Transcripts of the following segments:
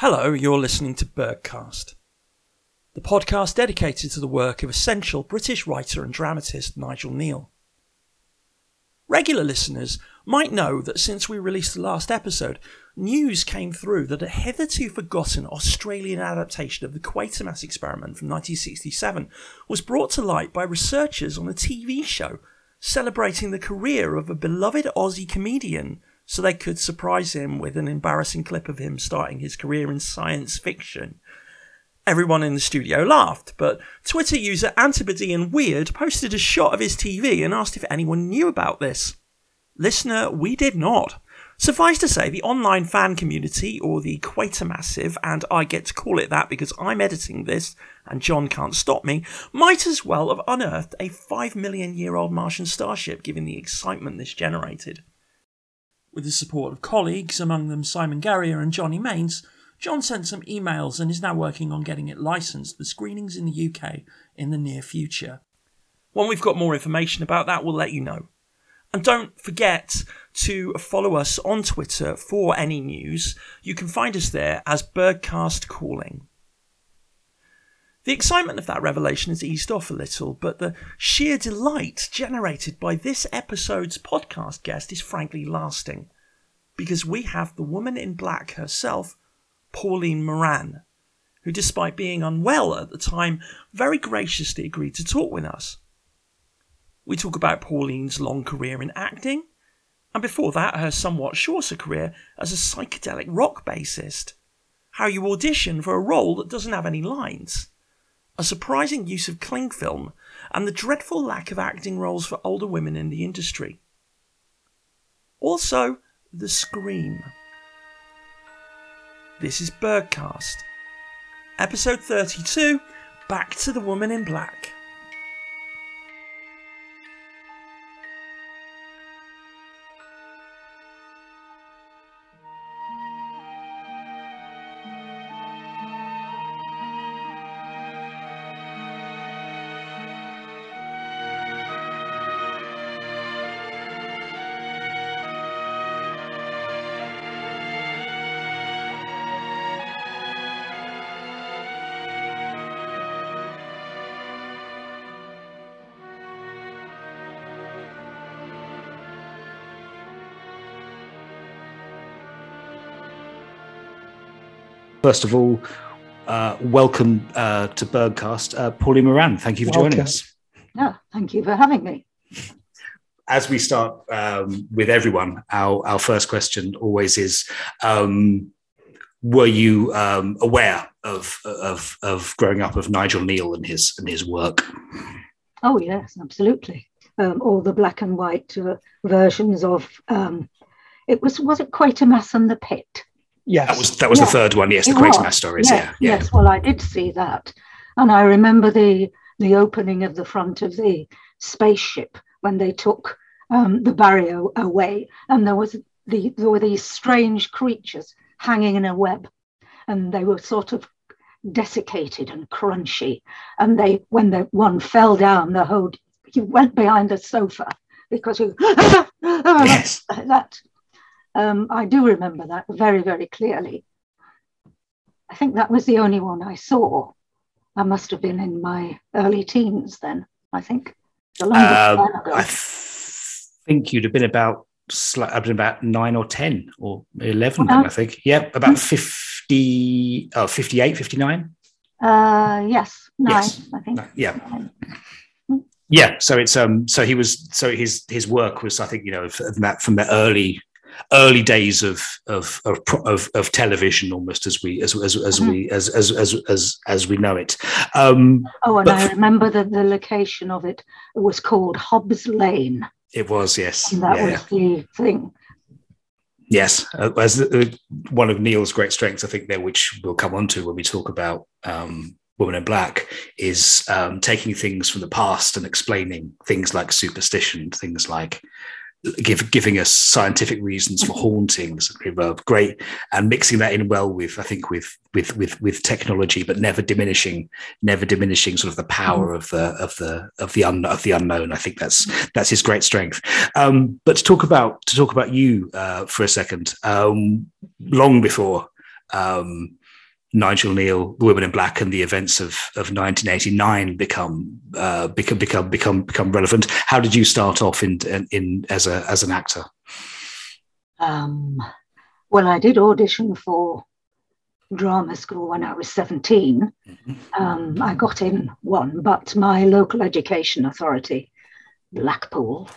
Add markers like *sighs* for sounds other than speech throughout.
Hello, you're listening to Bergcast, the podcast dedicated to the work of essential British writer and dramatist Nigel Kneale. Regular listeners might know that since we released the last episode, news came through that a hitherto forgotten Australian adaptation of the Quatermass experiment from 1967 was brought to light by researchers on a TV show celebrating the career of a beloved Aussie comedian so they could surprise him with an embarrassing clip of him starting his career in science fiction. Everyone in the studio laughed, but Twitter user Antipodean Weird posted a shot of his TV and asked if anyone knew about this. Listener, we did not. Suffice to say, the online fan community, or the Quatermassive, and I get to call it that because I'm editing this and John can't stop me, might as well have unearthed a 5 million year old Martian starship given the excitement this generated. With the support of colleagues, among them Simon Garrier and Johnny Mains, John sent some emails and is now working on getting it licensed for screenings in the UK in the near future. When we've got more information about that, we'll let you know. And don't forget to follow us on Twitter for any news. You can find us there as Bergcast Calling. The excitement of that revelation has eased off a little, but the sheer delight generated by this episode's podcast guest is frankly lasting. Because we have the woman in black herself, Pauline Moran, who, despite being unwell at the time, very graciously agreed to talk with us. We talk about Pauline's long career in acting, and before that, her somewhat shorter career as a psychedelic rock bassist. How you audition for a role that doesn't have any lines a surprising use of cling film, and the dreadful lack of acting roles for older women in the industry. Also, the scream. This is Bergcast, episode 32 Back to the Woman in Black. First of all, uh, welcome uh, to Bergcast. Uh, Pauline Moran, thank you for welcome. joining us. Yeah, thank you for having me. As we start um, with everyone, our, our first question always is um, Were you um, aware of, of, of growing up of Nigel Neal and his, and his work? Oh, yes, absolutely. Um, all the black and white uh, versions of um, it was was it Quatermass and the Pit? Yes. That was that was the third one. Yes, the Quatermass stories. Yes, yeah, yeah. Yes. Well, I did see that, and I remember the the opening of the front of the spaceship when they took um, the barrier away, and there was the there were these strange creatures hanging in a web, and they were sort of desiccated and crunchy, and they when the one fell down, the whole he went behind the sofa because he *laughs* yes. that um, I do remember that very, very clearly. I think that was the only one I saw. I must have been in my early teens then, I think. The uh, I think you'd have been about I've been about nine or 10 or 11, then, I think. Yeah, about hmm. 50, oh, 58, 59. Uh, yes, nine, yes. I think. Yeah. Yeah, so it's um, so he was, so his his work was, I think, you know, from that from the early early days of of of, of, of television, almost as we as as, as mm-hmm. we as, as as as as we know it. Um, oh, and I remember that the location of it was called Hobbs Lane. It was, yes. And that yeah, was yeah. the thing. Yes, uh, as uh, one of Kneale's great strengths, I think there, which we'll come on to when we talk about um, Woman in Black, is um, taking things from the past and explaining things like superstition, things like give, giving us scientific reasons for hauntings great. And mixing that in well with i think with with with with technology but never diminishing never diminishing sort of the power of the of the of the un, of the unknown. I think that's that's his great strength. Um, but to talk about to talk about you uh, for a second um, long before um, Nigel Kneale, the Women in Black, and the events of, of 1989 become uh, become become become become relevant. How did you start off in in, in as a as an actor? Um, well, I did audition for drama school when I was 17. Mm-hmm. Um, I got in one, but my local education authority, Blackpool,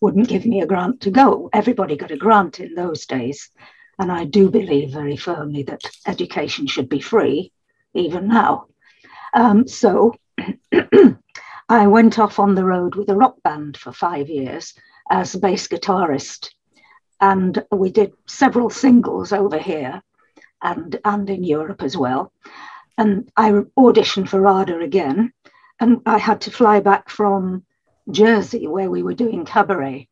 wouldn't give me a grant to go. Everybody got a grant in those days. And I do believe very firmly that education should be free, even now. Um, so *clears throat* I went off on the road with a rock band for five years as a bass guitarist. And we did several singles over here and, and in Europe as well. And I auditioned for RADA again. And I had to fly back from Jersey, where we were doing cabaret.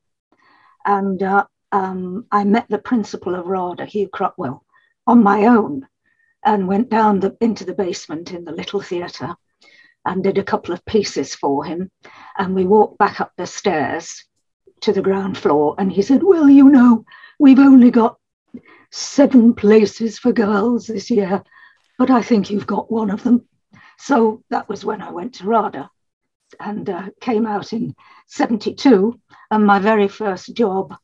And uh, um, I met the principal of RADA, Hugh Cruttwell, on my own and went down the, into the basement in the little theatre and did a couple of pieces for him. And we walked back up the stairs to the ground floor. And he said, Well, you know, we've only got seven places for girls this year, but I think you've got one of them. So that was when I went to RADA and uh, came out in 72. And my very first job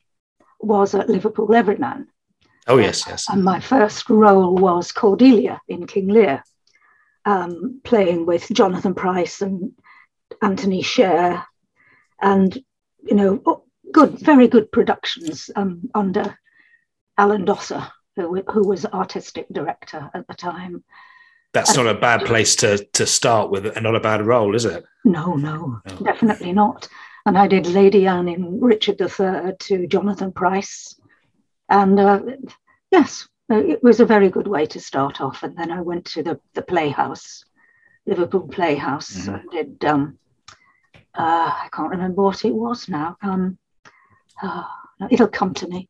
was at Liverpool Everyman. Oh, yes, yes. And my first role was Cordelia in King Lear, um, playing with Jonathan Pryce and Anthony Sher, and, you know, oh, good, very good productions um, under Alan Dosser, who, who was artistic director at the time. That's not a bad place to, to start with, and not a bad role, is it? No, no, no. definitely not. And I did Lady Anne in Richard III to Jonathan Pryce. And uh, yes, it was a very good way to start off. And then I went to the, the Playhouse, Liverpool Playhouse, mm-hmm. and did, um, uh, I can't remember what it was now. Um, uh, it'll come to me.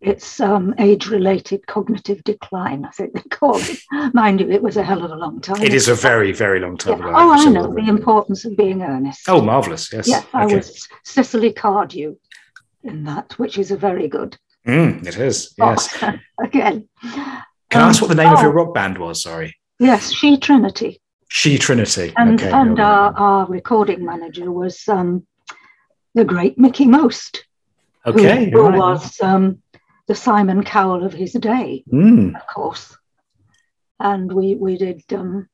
It's um, age-related cognitive decline, I think they call it. Mind you, it was a hell of a long time. It is a very, very long time yeah. ago. Oh, I know the importance of being earnest. Oh, marvelous! Yes. Yes, okay. I was Cicely Cardew in that, which is a very good. Mm, it is. Yes. *laughs* Oh, again. Can um, I ask what the name oh, of your rock band was? Sorry. Yes, She Trinity. She Trinity. And, okay, and our, our, recording manager was um, the great Mickey Most. Okay. Who, right. was um, the Simon Cowell of his day, mm. of course. And we we did. Um,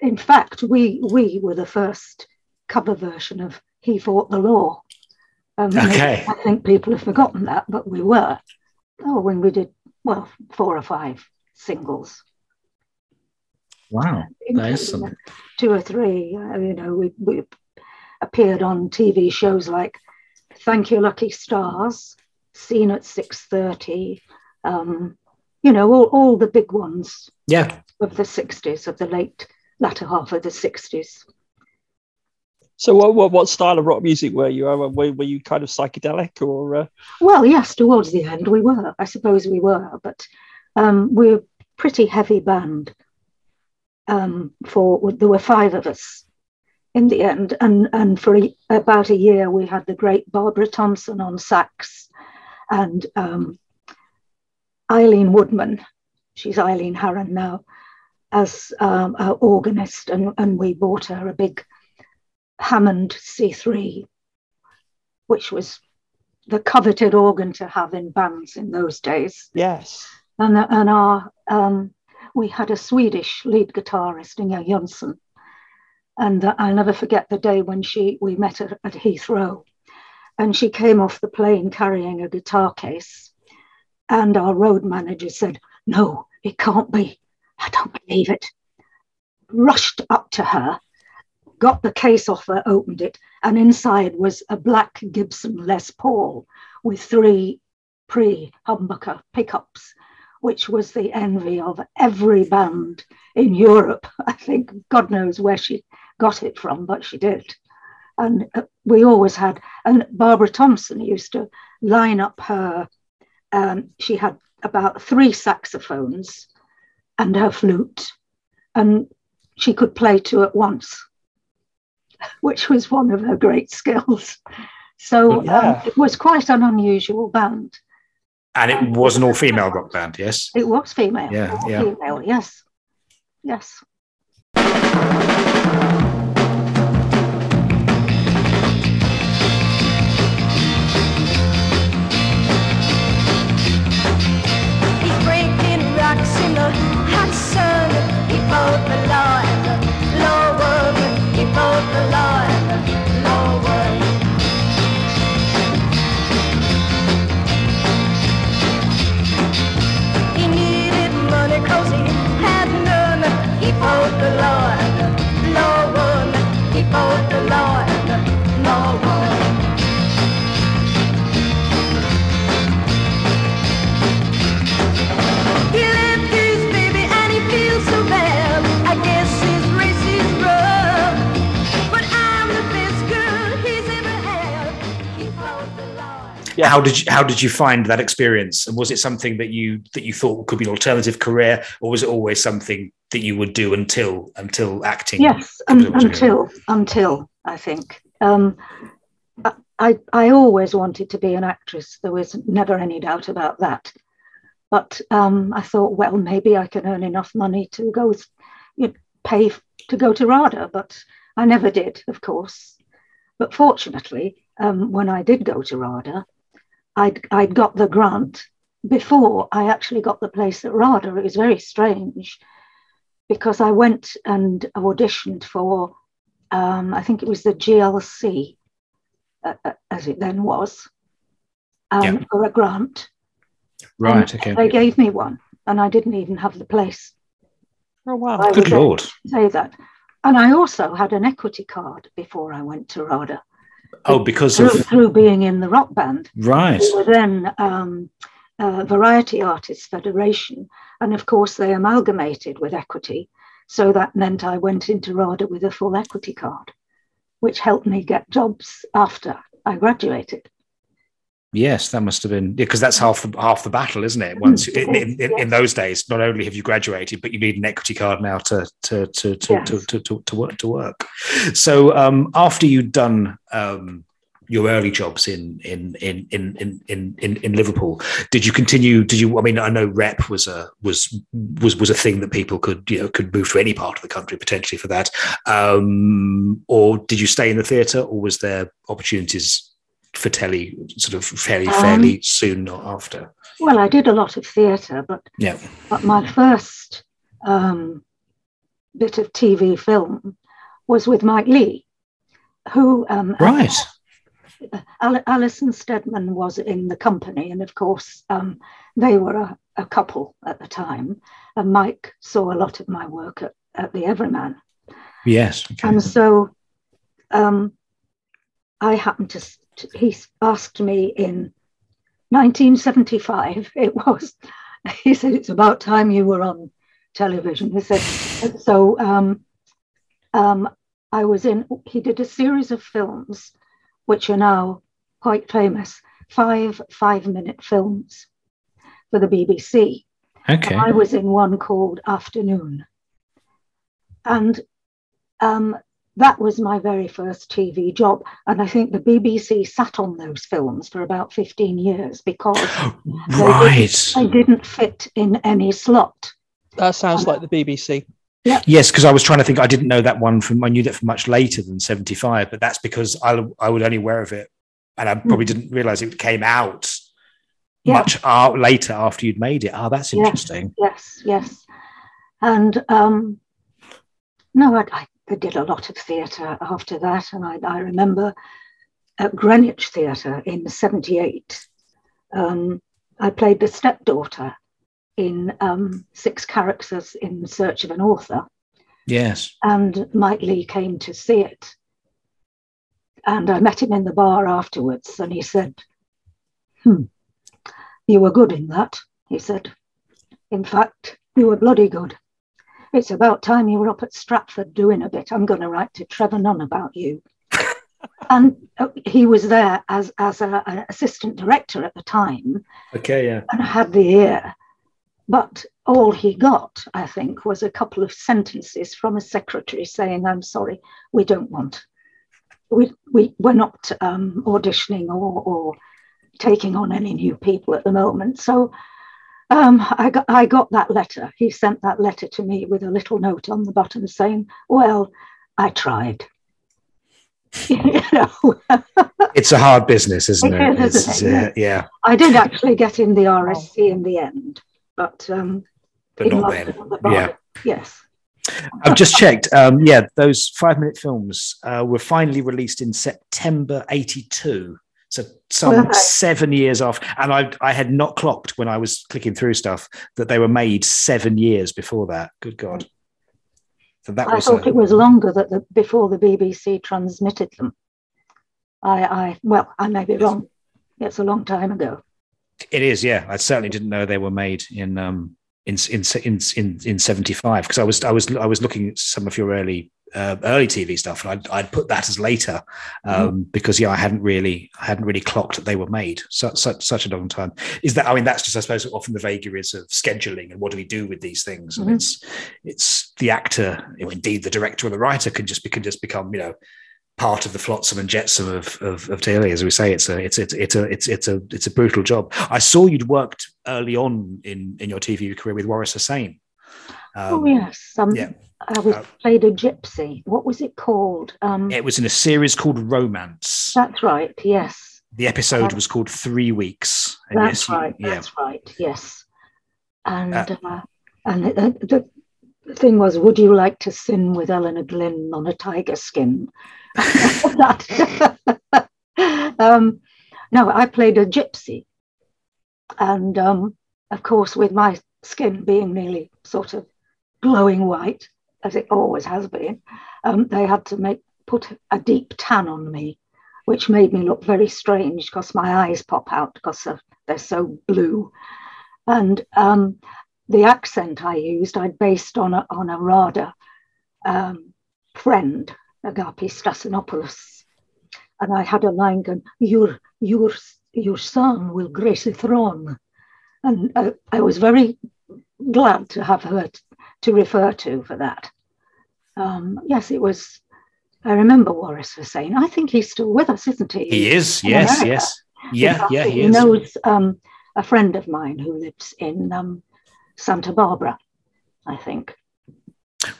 in fact, we we were the first cover version of "He Fought the Law." Um, okay. I think people have forgotten that, but we were. Oh, when we did well, four or five singles. Wow, that is something. Two or three. Uh, you know, we we appeared on TV shows like "Thank Your Lucky Stars," seen at 6.30, um, you know, all, all the big ones yeah. of the 60s, of the late, latter half of the 60s. So, what, what, what style of rock music were you? Uh, were, were you kind of psychedelic or? Uh... Well, yes, towards the end we were. I suppose we were, but um, we're a pretty heavy band. Um, for there were five of us in the end, and and for a, about a year we had the great Barbara Thompson on sax, and um, Eileen Woodman, she's Eileen Harron now, as um, our organist, and, and we bought her a big Hammond C3, which was the coveted organ to have in bands in those days. Yes. And, and our um, we had a Swedish lead guitarist, Inga Jönsson, and uh, I'll never forget the day when she we met at, at Heathrow, and she came off the plane carrying a guitar case. And our road manager said, No, it can't be. I don't believe it. Rushed up to her, got the case off her, opened it, and inside was a black Gibson Les Paul with three pre humbucker pickups, which was the envy of every band in Europe. *laughs* I think God knows where she got it from, but she did and uh, we always had and barbara thompson used to line up her um, she had about three saxophones and her flute and she could play two at once *laughs* which was one of her great skills so um, yeah. um, it was quite an unusual band And it was an all female rock band, yes? It was female. Yeah, yeah. Female, yes. Yes. Fought the law and the law won. He fought the law Yeah. How did you how did you find that experience? And was it something that you that you thought could be an alternative career, or was it always something that you would do until until acting? Yes, comes un- up to- until until I think. Um, I- I always wanted to be an actress. There was never any doubt about that. But um, I thought, well, maybe I can earn enough money to go you know, pay to go to RADA, but I never did, of course. But fortunately, um, when I did go to RADA, I'd I'd got the grant before I actually got the place at RADA. It was very strange because I went and auditioned for, um, I think it was the GLC, uh, uh, as it then was, um, Yeah. for a grant. Right. And Okay. They gave me one, and I didn't even have the place. Oh wow. I Good was able lord. Say that. And I also had an equity card before I went to RADA Oh, because through, of through being in the rock band. right. We were then um, uh, Variety Artists Federation, and of course they amalgamated with Equity. So that meant I went into RADA with a full equity card, which helped me get jobs after I graduated. Yes, that must have been because that's half the half the battle, isn't it? Once Mm, in, in, in, those days, not only have you graduated, but you need an equity card now to to to to Yes. to, to, to, to work to work. So um, after you'd done um, your early jobs in in in in in in in, in Liverpool, did you continue? Did you? I mean, I know rep was a was was was a thing that people could you know could move to any part of the country potentially for that, um, or did you stay in the theatre, or was there opportunities? For telly, sort of fairly, Um, fairly soon not after. Well, I did a lot of theatre, but Yeah. but my first um, bit of TV film was with Mike Leigh, who um, Right. Al- Alison Steadman was in the company, and of course, um, they were a, a couple at the time. And Mike saw a lot of my work at, at the Everyman. Yes. Okay. And so um, I happened to, he asked me in 1975, it was, *laughs* he said, it's about time you were on television. He said, so um, um, I was in, he did a series of films which are now quite famous, five five minute films for the BBC. Okay. I was in one called Afternoon. And um, that was my very first TV job. And I think the BBC sat on those films for about 15 years because *gasps* Right. they didn't fit in any slot. That sounds like the BBC. Yes, because I was trying to think. I didn't know that one from. I knew that from much later than seventy-five, but that's because I I would only aware of it, and I probably didn't realize it came out Yeah. much uh, later after you'd made it. Oh, that's Yeah. interesting. Yes, yes. And um, no, I, I did a lot of theatre after that. And I, I remember at Greenwich Theatre in 78, um, I played the stepdaughter in um, Six Characters in Search of an Author. Yes. And Mike Leigh came to see it. And I met him in the bar afterwards, and he said, Hmm, you were good in that. He said, In fact, you were bloody good. It's about time you were up at Stratford doing a bit. I'm going to write to Trevor Nunn about you. *laughs* and uh, he was there as, as a- an assistant director at the time Okay. Yeah. and had the ear. But all he got, I think, was a couple of sentences from a secretary saying, I'm sorry, we don't want, we, we, we're not um, auditioning or, or taking on any new people at the moment. So um, I, got, I got that letter. He sent that letter to me with a little note on the bottom saying, Well, I tried. *laughs* you know, *laughs* It's a hard business, isn't It it? is, isn't it? uh, yeah, I did actually get in the RSC in the end, but um, but not then. the. Yeah. Yes. I've just checked. Um, yeah, those five minute films uh, were finally released in September 82. So some *laughs* seven years off. And I, I had not clocked when I was clicking through stuff that they were made seven years before that. Good God. So that I was. thought a- it was longer that the, before the BBC transmitted them. I, I well, I may be wrong. It's a long time ago. It is, yeah. I certainly didn't know they were made in um in in in in, in seventy five because I was I was I was looking at some of your early uh, early TV stuff and I'd, I'd put that as later um, because yeah I hadn't really I hadn't really clocked that they were made such such such a long time. Is that I mean that's just I suppose often the vagaries of scheduling and what do we do with these things and Mhm. it's it's the actor or indeed the director or the writer can just be, can just become you know part of the flotsam and jetsam of of, of TV. As we say, it's a it's it's it's a it's it's a it's a brutal job. I saw you'd worked early on in in your TV career with Waris Hussein. Um, oh yes, um, yeah. I was Uh, played a gypsy. What was it called? Um, It was in a series called Romance. that's right. Yes, The episode uh, was called Three Weeks. And that's yes, you- right. yeah. That's right. Yes, and Uh, uh, and the, the thing was, would you like to sin with Elinor Glyn on a tiger skin? *laughs* Um, no, I played a gypsy, and um, of course, with my skin being nearly sort of glowing white, as it always has been, um, they had to make put a deep tan on me, which made me look very strange because my eyes pop out because they're so blue, and um, the accent I used I'd based on a on a RADA um, friend, Agapi Stasinopoulos, and I had a line going, "Your your your son will grace the throne," and I, I was very glad to have her t- to refer to for that. Um, yes, it was. I remember Waris saying, I think he's still with us, isn't he? He is. in Yes. America. Yes. Yeah. Yeah. He he knows um, a friend of mine who lives in um, Santa Barbara, I think.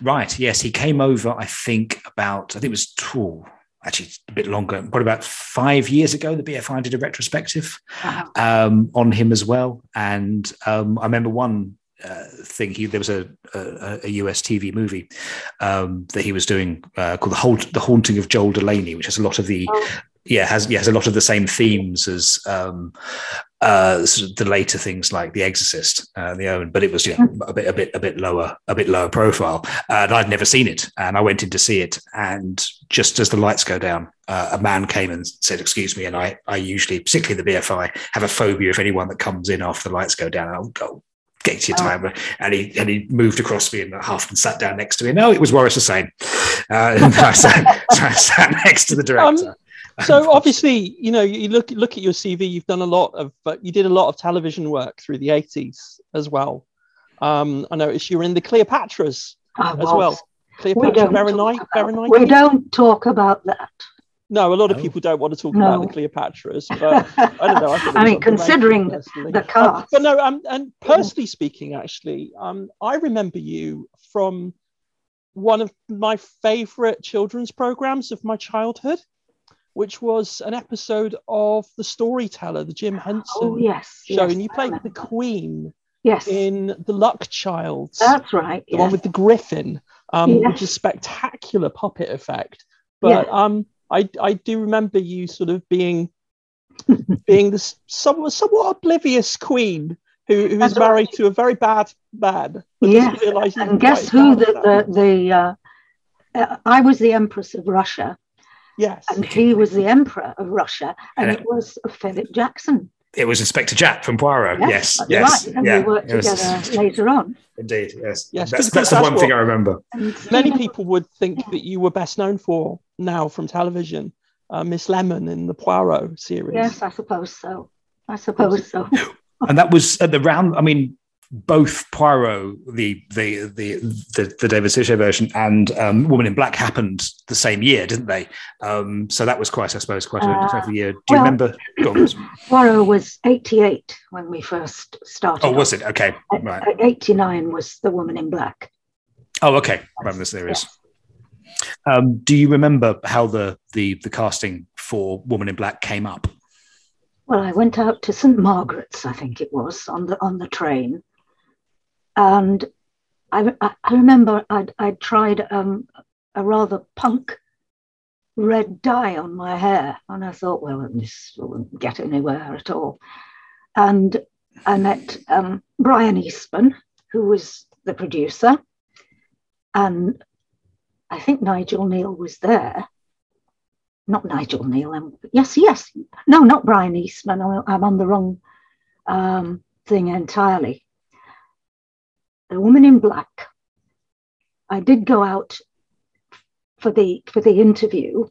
Right. Yes. He came over. I think about. I think it was. Oh, actually, a bit longer. Probably about five years ago. The BFI did a retrospective. Uh, um, on him as well. And um, I remember one uh, thing. He there was a, a, a US TV movie um, that he was doing uh, called the, Haunt, the Haunting of Joel Delaney, which has a lot of the Oh. yeah has yeah has a lot of the same themes as um, uh, sort of the later things like The Exorcist, uh, the own, but it was you know, a bit a bit a bit lower a bit lower profile. And I'd never seen it, and I went in to see it, and just as the lights go down, uh, a man came and said, "Excuse me," and I I usually, particularly the BFI, have a phobia of anyone that comes in after the lights go down. I'll go. Get to your Oh. time, and he and he moved across me and half and sat down next to me. No, it was Waris Hussein. Uh, and *laughs* I, sat, so I sat next to the director. So obviously, you know, you look look at your CV. You've done a lot of, but you did a lot of television work through the eighties as well. Um, I noticed you were in the Cleopatras as was. well. We Cleopatra don't, Berenike. talk about, Berenike? we don't talk about that. No, a lot of No. people don't want to talk No. about the Cleopatras, but I don't know. I, *laughs* I mean, considering personally. the Um, cast. but no, um, and personally speaking, actually, um, I remember you from one of my favorite children's programs of my childhood, which was an episode of The Storyteller, the Jim Henson Oh yes, show, yes, and you played the. Queen Yes, in The Luck Child, that's right. the one with the griffin, um, Yes. which is spectacular puppet effect. But um, I I do remember you sort of being *laughs* being this somewhat somewhat oblivious queen who, who was That's right. married to a very bad man. but Yes, doesn't realise he's and guess who the the, the uh, uh, I was the Empress of Russia, yes and he was the Emperor of Russia, and And it was Philip Jackson. It was Inspector Japp from Poirot. Yes, that's yes, right. And yeah. we worked it was- together later on. Indeed, yes. Yes, that's, that's the that's one thing I remember. Many people would think that you were best known for now from television uh, miss lemon in the poirot series Yes, I suppose so. I suppose so. And that was at the round. I mean, both Poirot, the the the the, the David Suchet version, and um, Woman in Black happened the same year, didn't they? Um, so that was quite, I suppose, quite a Uh, quite a year. Do you remember? Go. Poirot was 88 when we first started. Oh, was it? Okay, right. 89 was The Woman in Black. Oh, okay. Remember the series. Um, do you remember how the, the the casting for Woman in Black came up? Well, I went out to St Margaret's, I think it was, on the on the train, and I I, remember I'd I'd tried um, a rather punk red dye on my hair, and I thought, well, this won't get anywhere at all. And I met um, Brian Eastman, who was the producer, and I think Nigel Kneale was there. Not Nigel Kneale. Um, yes, yes. No, not Brian Eastman. I'm, I'm on the wrong um, thing entirely. The woman in black. I did go out for the for the interview,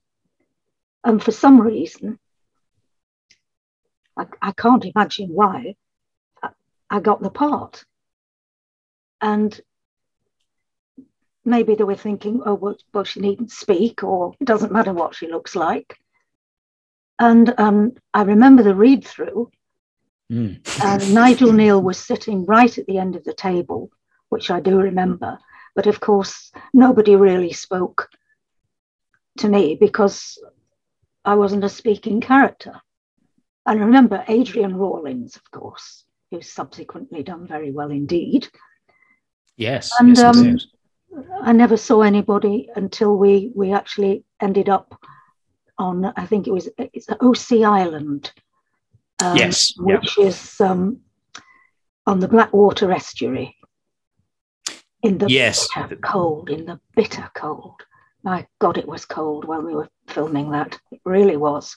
and for some reason, I, I can't imagine why, I, I got the part. And maybe they were thinking, oh, well, well, she needn't speak, or it doesn't matter what she looks like. And um, I remember the read through, and Nigel Kneale was sitting right at the end of the table, which I do remember. But of course, nobody really spoke to me because I wasn't a speaking character. And remember Adrian Rawlins, of course, who's subsequently done very well indeed. Yes. And, yes, um. I never saw anybody until we we actually ended up on I think it was it's Osea Island. um, Yes, yeah. which is um, on the Blackwater estuary. In the Yes. bitter cold, in the bitter cold. My God, it was cold when we were filming that. It really was.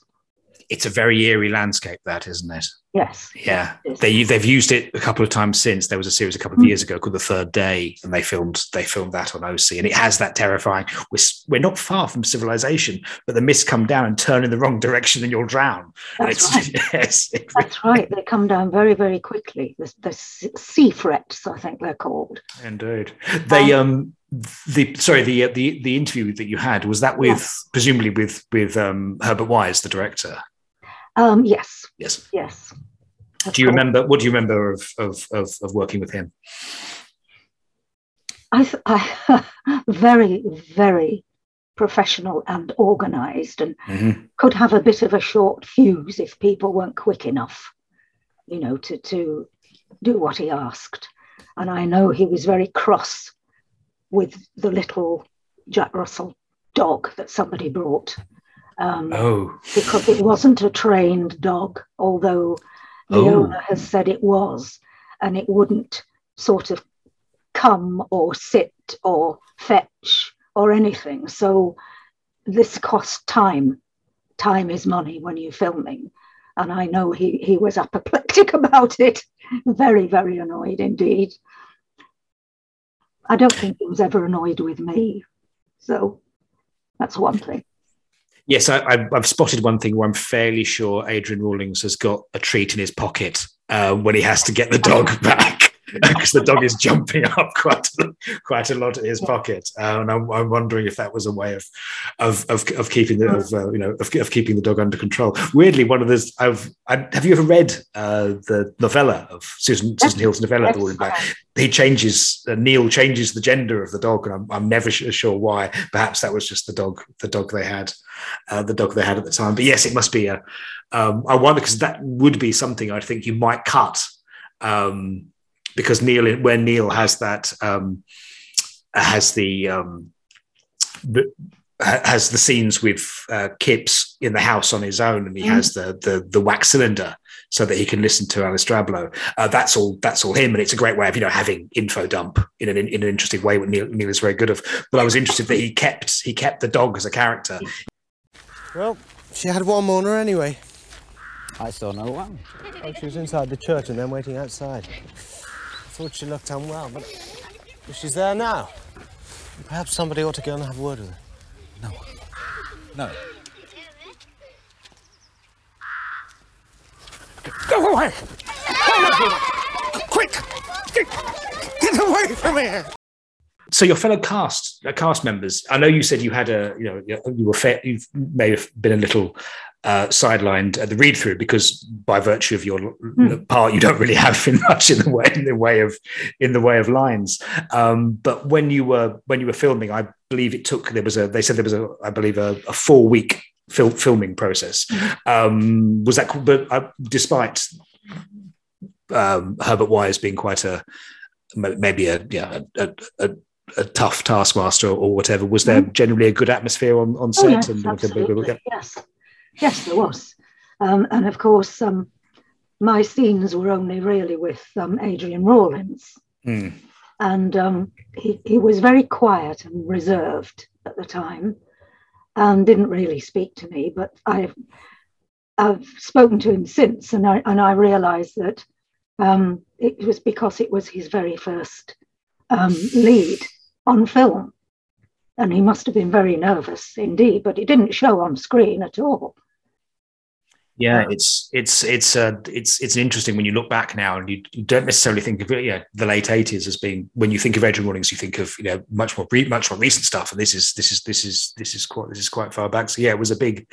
It's a very eerie landscape, that isn't it? Yes. Yeah, they they've used it a couple of times since. There was a series a couple of Mm. years ago called The Third Day, and they filmed they filmed that on Osea, and it has that terrifying. We're we're not far from civilization, but the mists come down and turn in the wrong direction, and you'll drown. That's it's right. *laughs* yes, it That's right. They come down very, very quickly. The, the sea frets, I think they're called. Indeed. They um the sorry the uh, the the interview that you had was that with presumably with with um Herbert Wise the director. Um, yes, Yes. yes. Do you remember what do you remember of of of, of working with him? I, th- I *laughs* very, very professional and organized and Mhm. could have a bit of a short fuse if people weren't quick enough, you know, to, to do what he asked. And I know he was very cross with the little Jack Russell dog that somebody brought um, Oh, because it wasn't a trained dog, although the Oh. owner has said it was, and it wouldn't sort of come or sit or fetch or anything. So this cost time. Time is money when you're filming. And I know he, he was apoplectic *laughs* about it. Very, very annoyed indeed. I don't think he was ever annoyed with me. So that's one thing. Yes, I, I've spotted one thing where I'm fairly sure Adrian Rawlins has got a treat in his pocket uh, when he has to get the dog back *laughs* because the dog is jumping *laughs* up quite a, quite a lot in his pocket, uh, and I'm, I'm wondering if that was a way of of of, of keeping the of, uh, you know of, of keeping the dog under control. Weirdly, one of those I've I, have you ever read uh, the novella of Susan Susan Hill's novella, The Woman Black? he changes uh, Kneale changes the gender of the dog, and I'm, I'm never su- sure why. Perhaps that was just the dog, the dog they had, uh, the dog they had at the time. But yes, it must be a. Um, I wonder because that would be something I think you might cut, um, because Kneale, where Kneale has that, um, has the. Um, the has the scenes with uh, Kipps in the house on his own, and he Mm. has the, the the wax cylinder so that he can listen to Alice Drablow. Uh, that's all. That's all him, and it's a great way of you know having info dump in an in an interesting way. What Kneale, Kneale is very good of. But I was interested that he kept he kept the dog as a character. Well, she had one moaner anyway. I saw no one. Oh, she was inside the church and then waiting outside. I thought she looked unwell, but she's there now. Perhaps somebody ought to go and have a word with her. No. No. Go away! Quick! Get away from here! So your fellow cast uh, cast members, I know you said you had a you know you were fair, you may have been a little uh, sidelined at the read through because by virtue of your Hmm. part you don't really have in *laughs* much in the way in the way of in the way of lines. Um, but when you were when you were filming, I believe it took there was a they said there was a I believe a, a four week fil- filming process. Um, was that but uh, despite um, Herbert Wise being quite a maybe a yeah a, a, a tough taskmaster or whatever. Was there generally a good atmosphere on, on Mm-hmm. Oh, set? yes, and absolutely. Yes, yes, there was. Um, and of course, um, my scenes were only really with um, Adrian Rawlins, Mm. and um, he, he was very quiet and reserved at the time, and didn't really speak to me. But I've I've spoken to him since, and I and I realised that um, it was because it was his very first um, lead on film and he must have been very nervous indeed, but it didn't show on screen at all. Yeah, it's it's it's uh, it's it's interesting when you look back now and you, you don't necessarily think of it, yeah, the late eighties as being when you think of Adrian Rawlins, you think of you know much more re- much more recent stuff, and this is this is this is this is quite this is quite far back. So yeah, it was a big,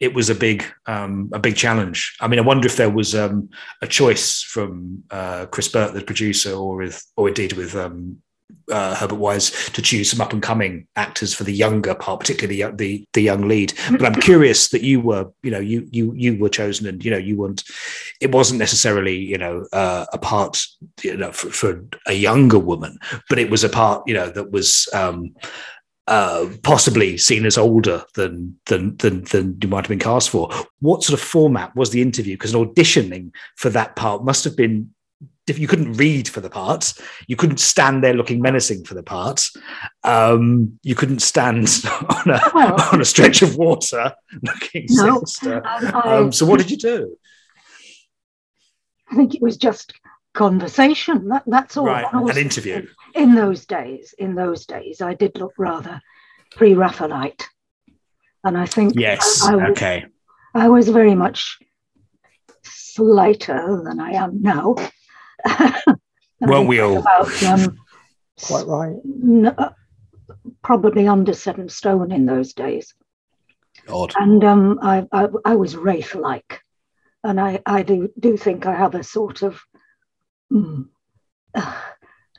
it was a big um, a big challenge. I mean, I wonder if there was um, a choice from uh, Chris Burt, the producer, or with or indeed with um, uh, Herbert Wise to choose some up and coming actors for the younger part, particularly the, the the young lead. But I'm curious that you were, you know, you you you were chosen, and you know, you weren't. It wasn't necessarily, you know, uh, a part, you know, for, for a younger woman, but it was a part, you know, that was. Um, uh, possibly seen as older than, than than than you might have been cast for. What sort of format was the interview? Because an auditioning for that part must have been you couldn't read for the part, you couldn't stand there looking menacing for the part. Um, you couldn't stand *laughs* on a Well- *laughs* on a stretch of water *laughs* looking No. sinister. I, Um, so what did you do? I think it was just conversation. That, that's all. Right, And an interview. In those days, in those days, I did look rather pre-Raphaelite, and I think Yes. I, I was, Okay. I was very much slighter than I am now. *laughs* Weren't we all? About um, Quite right. n- uh, probably under seven stone in those days. Odd. and um, I, I, I was wraith like, and I, I do, do think I have a sort of mm, uh,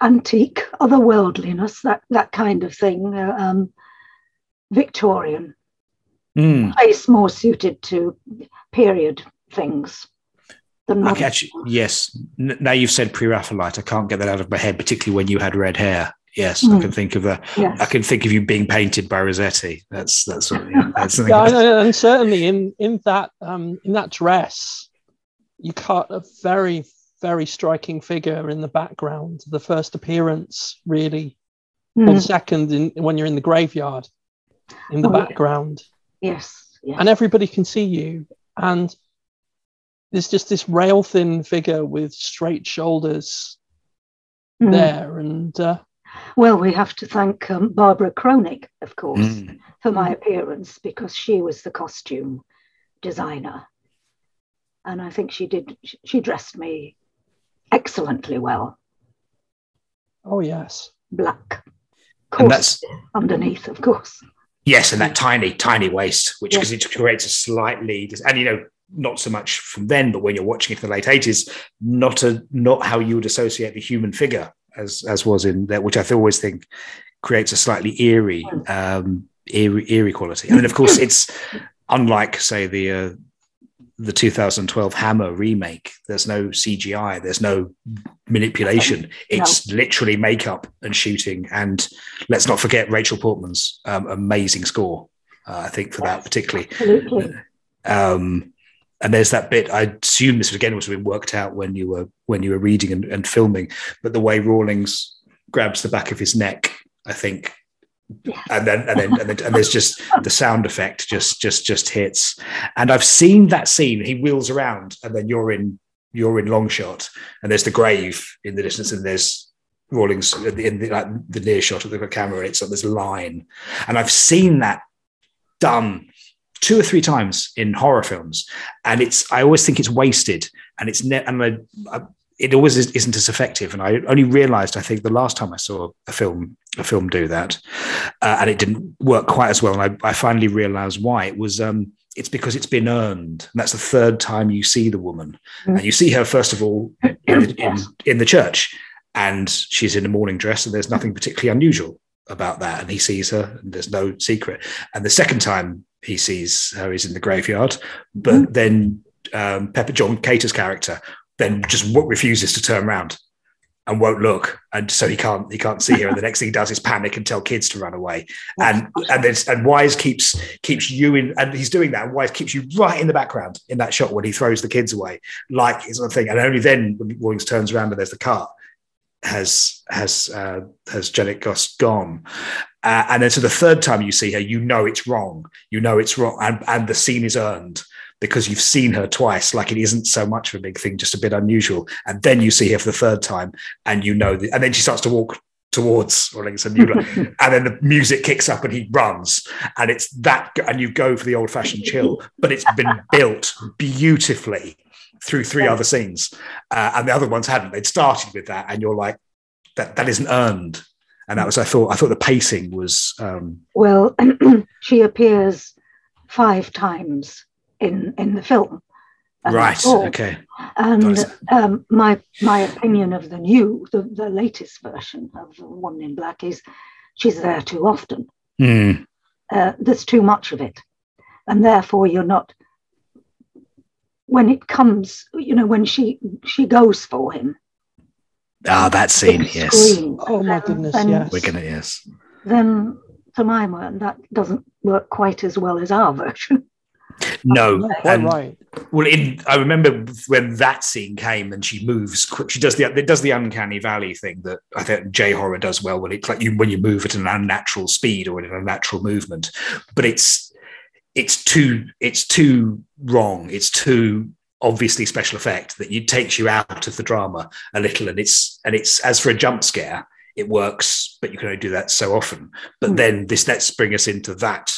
antique otherworldliness, that, that kind of thing, uh, um, Victorian, Mm. place more suited to period things than I modern. can actually, yes. N- now you've said pre-Raphaelite. I can't get that out of my head, particularly when you had red hair. Yes, I Mm. can think of that. Yes. I can think of you being painted by Rossetti. That's that's what, *laughs* yeah, that's something. Yeah, and, and certainly in in that um, in that dress, you cut a very very striking figure in the background. The first appearance, really, or Mm, the second in, when you're in the graveyard, in the Oh, yeah. background, yes, yes. and everybody can see you. And there's just this rail thin figure with straight shoulders Mm. there, and uh, Well, we have to thank um, Barbara Kronig, of course. Mm. for my appearance because she was the costume designer. And I think she did, she dressed me excellently well, oh yes, black. And that's- underneath, of course. Yes, and that tiny, tiny waist, which Yeah. because it creates a slightly, and you know, not so much from then, but when you're watching it in the late eighties, not a not how you would associate the human figure as as was in there, which I always think creates a slightly eerie, um, eerie, eerie quality. And then, of course, it's unlike, say, the uh, the 2012 Hammer remake. There's no CGI. There's no manipulation. It's literally makeup and shooting. And let's not forget Rachel Portman's um, amazing score. Uh, I think for that particularly. Absolutely. Um, and there's that bit. I assume this again was been worked out when you were when you were reading and, and filming. But the way Rawlins grabs the back of his neck, I think, and then and then and, then, and there's just the sound effect just just just hits. And I've seen that scene. He wheels around, and then you're in you're in long shot, and there's the grave in the distance, and there's Rawlins in the, like, the near shot of the camera. It's on this line, and I've seen that done two or three times in horror films, and it's I always think it's wasted, and it's ne- and I, I, it always is, isn't as effective. And I only realised, I think, the last time I saw a film a film do that, uh, and it didn't work quite as well. And I, I finally realised why. It was um, it's because it's been earned. And that's the third time you see the woman, Mm. and you see her first of all in, in, in the church, and she's in a morning dress, and there's nothing particularly unusual about that. And he sees her, and there's no secret. And the second time he sees her is in the graveyard, but Mm. then um, Pepper John Cater's character then just refuses to turn around and won't look, and so he can't he can't see her. And the next thing he does is panic and tell kids to run away. And and then and Wise keeps keeps you in, and he's doing that. And Wise keeps you right in the background in that shot when he throws the kids away, like his other thing. And only then when Rawlins turns around and there's the car, has has uh, has Janet Goss gone. Uh, and then so the third time you see her, you know it's wrong. You know it's wrong, and and the scene is earned because you've seen her twice. Like it isn't so much of a big thing, just a bit unusual. And then you see her for the third time, and you know, the, and then she starts to walk towards Rawlins, and you like, *laughs* and then the music kicks up, and he runs, and it's that, and you go for the old fashioned chill, but it's been built beautifully through three other scenes, uh, and the other ones hadn't. They'd started with that, and you're like, that that isn't earned. And that was, I thought, I thought the pacing was, um, Well, *clears throat* she appears five times in in the film. Right. Okay. And um, my my opinion of the new, the, the latest version of Woman in Black is she's there too often. Hmm. Uh, there's too much of it, and therefore you're not. When it comes, you know, when she she goes for him. Ah, that scene. big Yes. screen, Oh my then- goodness, then- yes. We're gonna. Yes. Then, to my mind, that doesn't work quite as well as our *laughs* version. No. You're quite and- right. Well, in I remember when that scene came and she moves quick. She does the it does the uncanny valley thing that I think J horror does well. When it's like you when you move at an unnatural speed or at an unnatural movement, but it's it's too it's too wrong. It's too obviously special effect that it takes you out of the drama a little. And it's and it's as for a jump scare, it works, but you can only do that so often. But Mm. then this let's bring us into that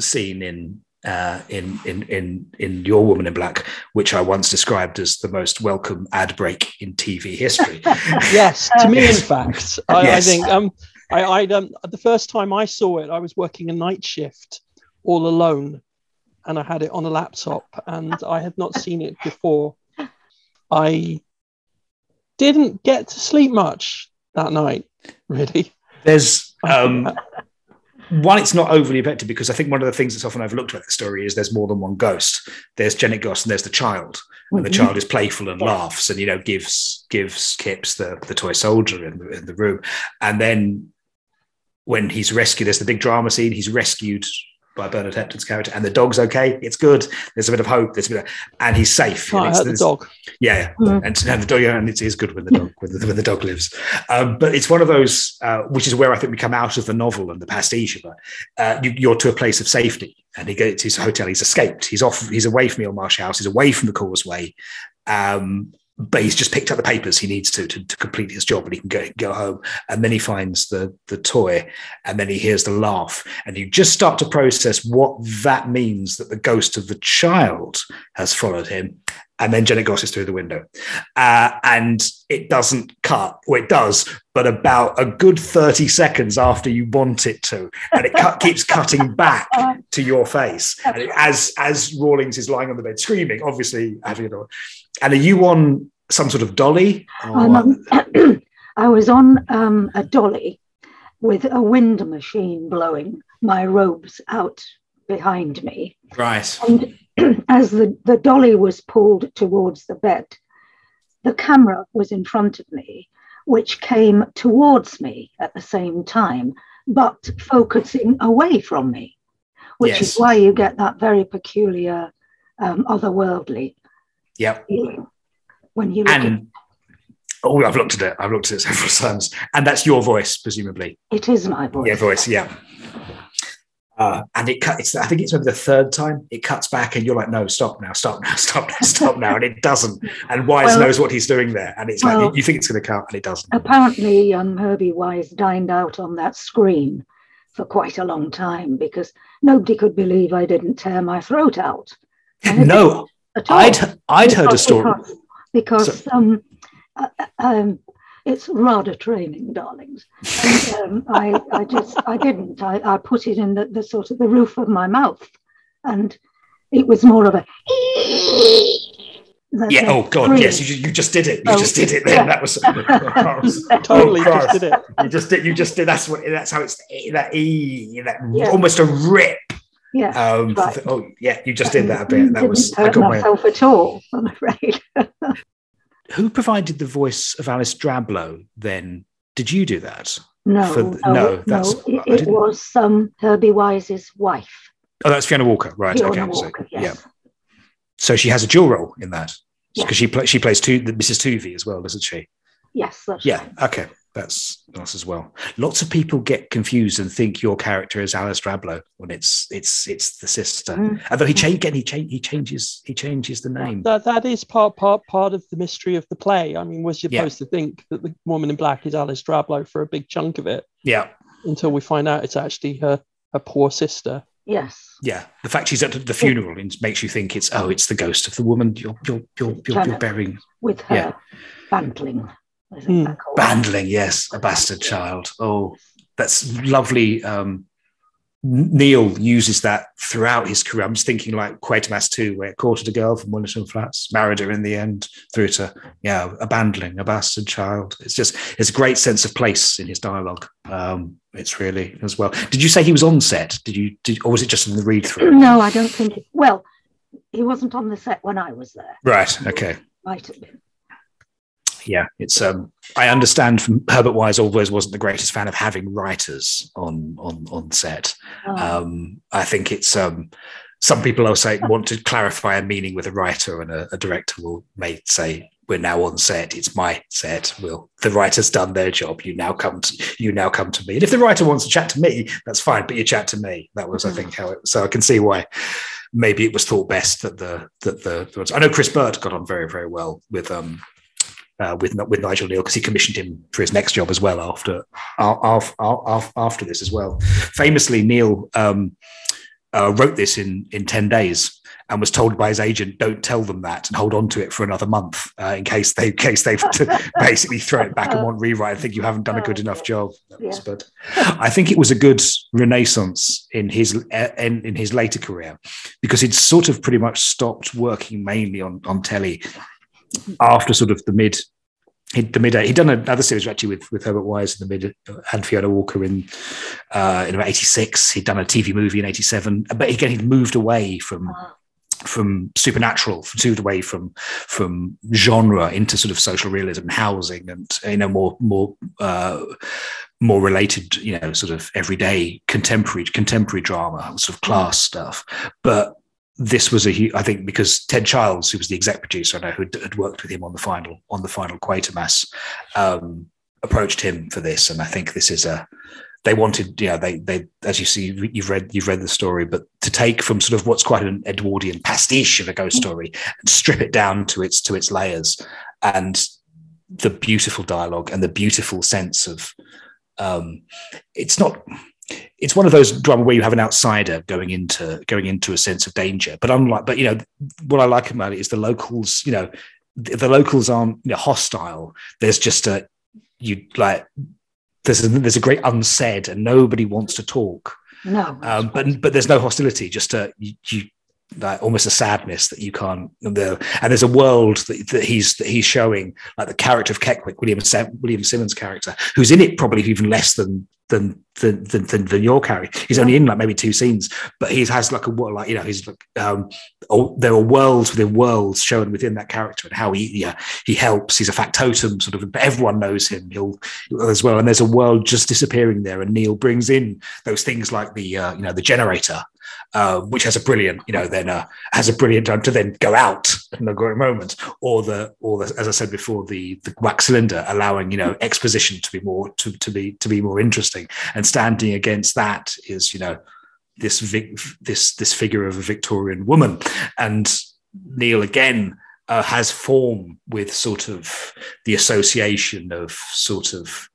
scene in uh, in in in in your woman in black, which I once described as the most welcome ad break in TV history. *laughs* Yes, to me, in *laughs* fact, I, Yes. I think um, I, I um, the first time I saw it, I was working a night shift all alone, and I had it on a laptop, and I had not seen it before. I didn't get to sleep much that night, really. There's *laughs* um, one, it's not overly effective because I think one of the things that's often overlooked about the story is there's more than one ghost. There's Janet Goss and there's the child, and the Mhm. child is playful and Yeah. laughs, and you know gives gives Kips the the toy soldier in the, in the room, and then when he's rescued, there's the big drama scene. He's rescued by Bernard Hepton's character, and the dog's okay. It's good. There's a bit of hope. There's a bit, of, and he's safe. Can't And it's- hurt the dog. yeah, Mm. and, and the dog, yeah, and it is good when the dog when the, when the dog lives. Um, but it's one of those, uh, which is where I think we come out of the novel and the pastiche. But uh, you, you're to a place of safety, and he goes to his hotel. He's escaped. He's off. He's away from Marsh House. He's away from the causeway. Um, but he's just picked up the papers he needs to, to to complete his job, and he can go go home. And then he finds the the toy, and then he hears the laugh, and you just start to process what that means that the ghost of the child has followed him and then Janet Goss is through the window. Uh, and it doesn't cut, or it does, but about a good 30 seconds after you want it to. And it keeps cutting back to your face. And it, as, as Rawlins is lying on the bed screaming, obviously having it. And are you on some sort of dolly? Um, *clears throat* I was on um, a dolly with a wind machine blowing my robes out behind me. right. And *clears throat* as the, the dolly was pulled towards the bed, the camera was in front of me, which came towards me at the same time, but focusing away from me, which Yes. is why you get that very peculiar um, otherworldly Yep. when you look And oh, I've looked at it. I've looked at it several *laughs* times. And that's your voice, presumably. it is my voice. Yeah, voice. Yeah. Uh, and it cut. It's. I think it's maybe the third time it cuts back, and you're like, "No, stop now, stop now, *laughs* stop now, stop now," and it doesn't. And Wise Well- knows what he's doing there, and it's like Well- you, you think it's going to cut, and it doesn't. apparently um, Herbie Wise dined out on that screen for quite a long time because nobody could believe I didn't tear my throat out. *laughs* No, at all. I'd I'd heard a story. because, because um, uh, um, it's rather training, darlings. And, um, I, I just, I didn't. I, I put it in the, the sort of the roof of my mouth, and it was more of a. *laughs* than Yeah. Oh God. scream. Yes. You, you just did it. You Oh, just did it. Then yeah. that was. that was- *laughs* *laughs* Totally Oh, just did it. You just did. You just did. That's what. That's how it's that e. That Yeah. almost a rip. Yeah. Um. Right. Oh yeah. You just did that a bit. That was. I got my. at all. I'm afraid. *laughs* Who provided the voice of Alice Drablow? Then did you do that? No, no, no, no. that's- It, it was um, Herbie Wise's wife. Oh, that's Fiona Walker, right? Fiona okay. so- Walker, yeah. So she has a dual role in that Yeah. because she play, she plays two the Mrs. Toovey as well, doesn't she? Yes, Yeah. right. Okay. That's nice as well. Lots of people get confused and think your character is Alice Drablow when it's it's it's the sister. Mm. Although he change again, he change he changes he changes the name. That that is part part part of the mystery of the play. I mean, we're Yeah. supposed to think that the woman in black is Alice Drablow for a big chunk of it Yeah. until we find out it's actually her her poor sister. Yes. Yeah. The fact she's at the funeral it makes you think it's oh, it's the ghost of the woman you're you're you're you're, you're burying. With her Yeah. bantling. I think Hmm. Bandling, yes, a bastard child. Oh, that's lovely. Um, Kneale uses that throughout his career. I'm just thinking like Quatermass 2, where it courted a girl from Winnerden Flats, married her in the end, through to, yeah, a bandling, a bastard child. It's just, it's a great sense of place in his dialogue. Um, it's really as well. Did you say he was on set? Did you, did, or was it just in the read through? No, I don't think. It, well, he wasn't on the set when I was there. Right. Okay. Might have been. Yeah it's um i understand from herbert wise always wasn't the greatest fan of having writers on on on set. Oh, um i think it's um some people will say want to clarify a meaning with a writer and a, a director will may say we're now on set. It's my set. Will the writer's done their job. You now come to you now come to me. And if the writer wants to chat to me that's fine. But you chat to me. That was i think how it so i can see why maybe it was thought best that the that the i know Chris Burt got on very very well with um uh, with with Nigel Kneale because he commissioned him for his next job as well after after, after this as well. Famously, Kneale um, uh, wrote this in in ten days and was told by his agent, "Don't tell them that and hold on to it for another month uh, in case they in case they've *laughs* basically throw it back and want rewrite. I think you haven't done a good enough job." That was- But I think it was a good renaissance in his in, in his later career because he'd sort of pretty much stopped working mainly on on telly after sort of the mid he'd the mid he'd done another series actually with with Herbert Wise in the mid and Fiona Walker in uh in about 86 he'd done a TV movie in 87 but again he'd moved away from from supernatural moved away from from genre into sort of social realism and housing and you know more more uh more related you know sort of everyday contemporary contemporary drama sort of class stuff. But this was a hu- I think because Ted Childs, who was the exec producer, I know who had worked with him on the final on the final Quatermass, um, approached him for this, and I think this is a they wanted, you know, they they as you see you've read you've read the story, but to take from sort of what's quite an Edwardian pastiche of a ghost story and strip it down to its to its layers and the beautiful dialogue and the beautiful sense of um, it's not it's one of those drama where you have an outsider going into going into a sense of danger. But unlike, but you know, what I like about it is the locals. You know, the, the locals aren't you know, hostile. There's just a you like there's a, there's a great unsaid, and nobody wants to talk. No. Um, but but there's no hostility. Just a you. you like almost a sadness that you can't the, and there's a world that, that he's that he's showing like the character of Keckwick William William Simons character who's in it probably even less than than than than, than, your character. He's only in like maybe two scenes but he has like a like you know he's like um oh, there are worlds within worlds shown within that character and how he yeah he helps. He's a factotum sort of but everyone knows him. He'll as well. And there's a world just disappearing there and Kneale brings in those things like the uh, you know the generator uh, which has a brilliant, you know, then uh, has a brilliant time to then go out in a great moment, or the, or the, as I said before, the the wax cylinder allowing you know exposition to be more to, to be to be more interesting, and standing against that is you know this vic, this this figure of a Victorian woman, and Kneale again uh, has form with sort of the association of sort of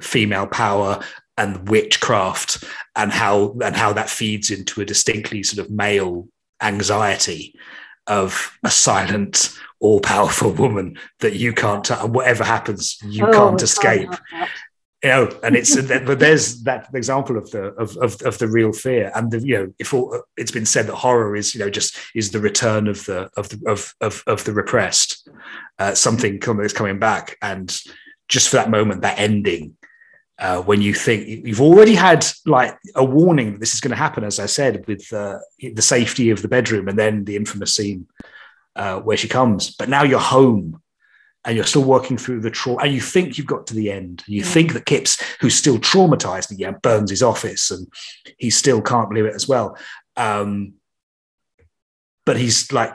female power and witchcraft and how and how that feeds into a distinctly sort of male anxiety of a silent, all powerful woman that you can't, t- whatever happens, you Oh, can't escape. You know, and it's *laughs* but there's that example of the of, of of the real fear, and the you know if all, it's been said that horror is you know just is the return of the of the of of, of the repressed, uh, something coming is coming back, and just for that moment, that ending, uh, when you think you've already had like a warning that this is going to happen, as I said, with uh, the safety of the bedroom, and then the infamous scene uh, where she comes, but now you're home and you're still working through the trauma, and you think you've got to the end. You Yeah. think that Kipps, who's still traumatized, yeah, burns his office, and he still can't believe it as well. Um, but he's like,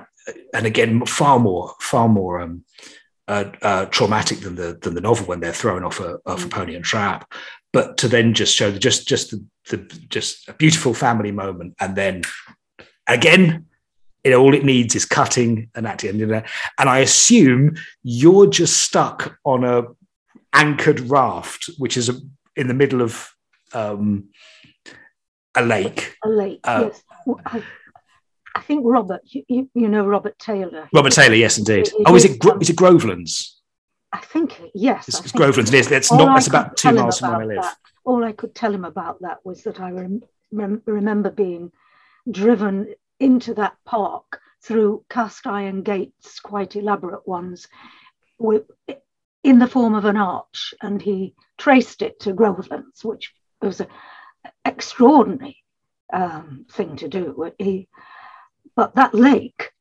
and again, far more, far more um, uh, uh, traumatic than the than the novel when they're thrown off a off a pony and trap. But to then just show the, just just the, the just a beautiful family moment, and then again, you know, all it needs is cutting and acting, and, you know, and I assume you're just stuck on a anchored raft, which is a, in the middle of um, a lake. A lake, Uh, yes. Well, I, I think Robert, you, you, you know Robert Taylor. Robert Taylor, yes, indeed. It- it Oh, is is, it um, is it Groveland's? I think, yes. It's, it's Groveland's. It's All not. I It's about two miles from where I live. that- all I could tell him about that was that I rem- rem- remember being driven into that park through cast iron gates, quite elaborate ones, with, in the form of an arch, and he traced it to Groveland's, which was an extraordinary um, thing to do. He, but that lake,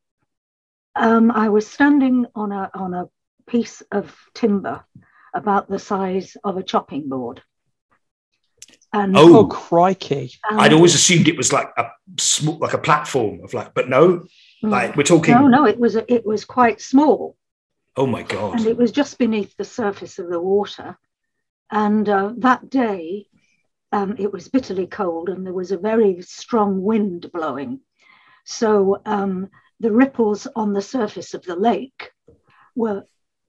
um, I was standing on a on a piece of timber about the size of a chopping board. And Oh. Oh, crikey. and- I'd always assumed it was like a small, like a platform of like, but no, Mm. like we're talking. no, no, it was it was quite small, Oh my god! and it was just beneath the surface of the water. And uh, that day, um, it was bitterly cold, and there was a very strong wind blowing. So um, the ripples on the surface of the lake were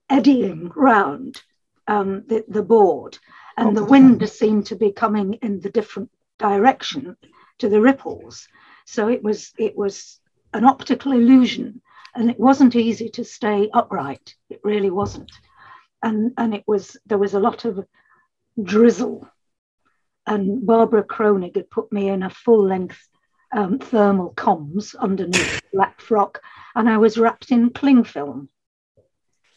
eddying round um, the, the board, and the wind seemed to be coming in the different direction to the ripples. So it was it was an optical illusion, and it wasn't easy to stay upright. It really wasn't, and and it was there was a lot of drizzle, and Barbara Kronig had put me in a full length um, thermal comms underneath black frock, and I was wrapped in cling film.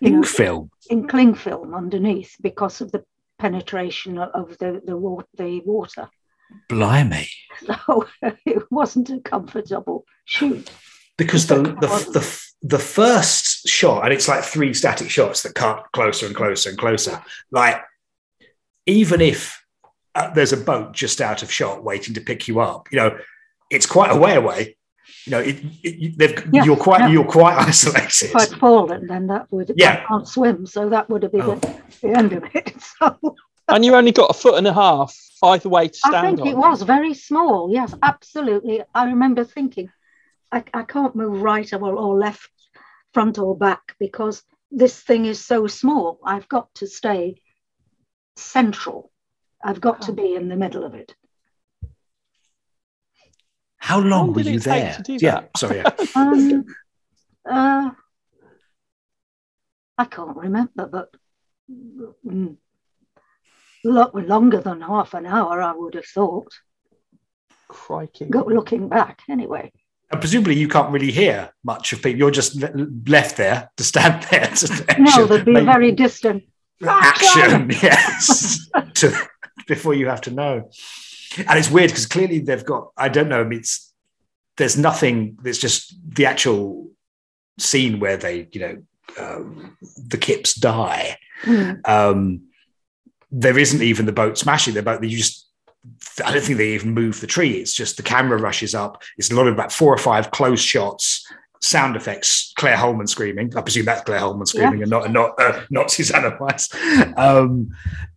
You know, film. in cling film underneath because of the penetration of- of the the, wa- the water. Blimey! *laughs* So it wasn't a comfortable shoot. Because the the, the the first shot, and it's like three static shots that cut closer and closer and closer. Like even if uh, there's a boat just out of shot waiting to pick you up, you know, it's quite a way away. You know, it, it, you- they've, Yeah, you're quite yeah. you're quite *laughs* isolated. If I'd fallen, then that would Yeah. I can't swim, so that would have been Oh. the, the end of it. *laughs* So And you only got a foot and a half either way to stand. I think on. it was very small. Yes, absolutely. I remember thinking, I, I can't move right or, or left, front or back, because this thing is so small. I've got to stay central. I've got to oh. be in the middle of it. How long long were you there? yeah, sorry. Yeah. *laughs* Um, uh, I can't remember, but mm, lo- longer than half an hour, I would have thought. Crikey. Go, looking back, anyway. And presumably you can't really hear much of people. You're just left there to stand *laughs* there. To No, action- there'd be a very distant action, *laughs* yes, to, before you have to know. And it's weird because clearly they've got, I don't know, I mean, it's, there's nothing, there's just the actual scene where they, you know, um, the Kips die. Mm. Um, there isn't even the boat smashing the boat. You just, I don't think they even move the tree. It's just the camera rushes up. It's a lot of about four or five close shots, sound effects. Clare Holman screaming. I presume that's Clare Holman screaming, and not and not uh, not *laughs* Susanna Weiss. Um,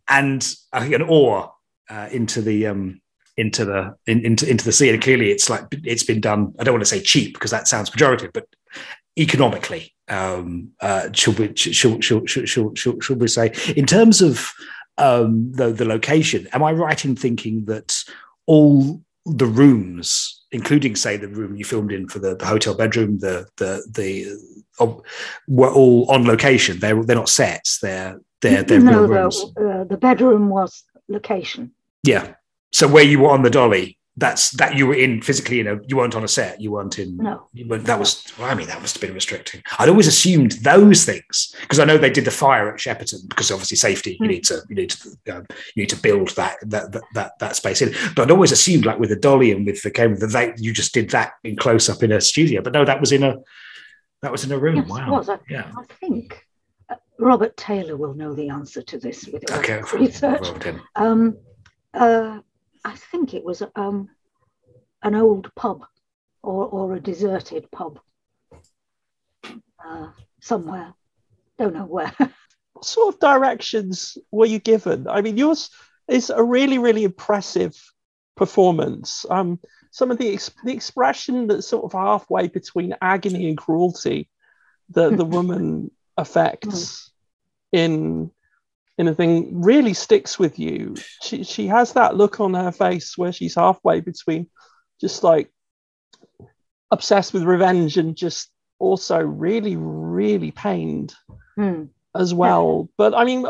and I think an oar uh, into the um, into the in, into into the sea. And clearly, it's like it's been done. I don't want to say cheap because that sounds pejorative, but economically, um, uh, should we should, should, should, should, should, should we say in terms of um, the the location? Am I right in thinking that all the rooms, including say the room you filmed in for the, the hotel bedroom, the the the uh, were all on location. They're they're not sets. They're they're they're no, real the, rooms. uh, the bedroom was location. Yeah. So where you were on the dolly, that's that you were in physically in a you weren't on a set. You weren't in. No. You weren't, that was. Well, I mean, that must have been restricting. I'd always assumed those things because I know they did the fire at Shepperton because obviously safety. You Hmm. need to you need to um, you need to build that that that that, that space in. But I'd always assumed like with the dolly and with the camera that they, you just did that in close up in a studio. But no, that was in a that was in a room. Yes, wow. I, Yeah. I think uh, Robert Taylor will know the answer to this with Okay. research. Well. Um, uh, I think it was um, an old pub or, or a deserted pub uh, somewhere. Don't know where. *laughs* What sort of directions were you given? I mean, yours is a really, really impressive performance. Um, some of the, ex- the expression that's sort of halfway between agony and cruelty that the *laughs* woman affects in in a thing really sticks with you. *sighs* She she has that look on her face where she's halfway between just like obsessed with revenge and just also really, really pained Hmm. as well. But I mean,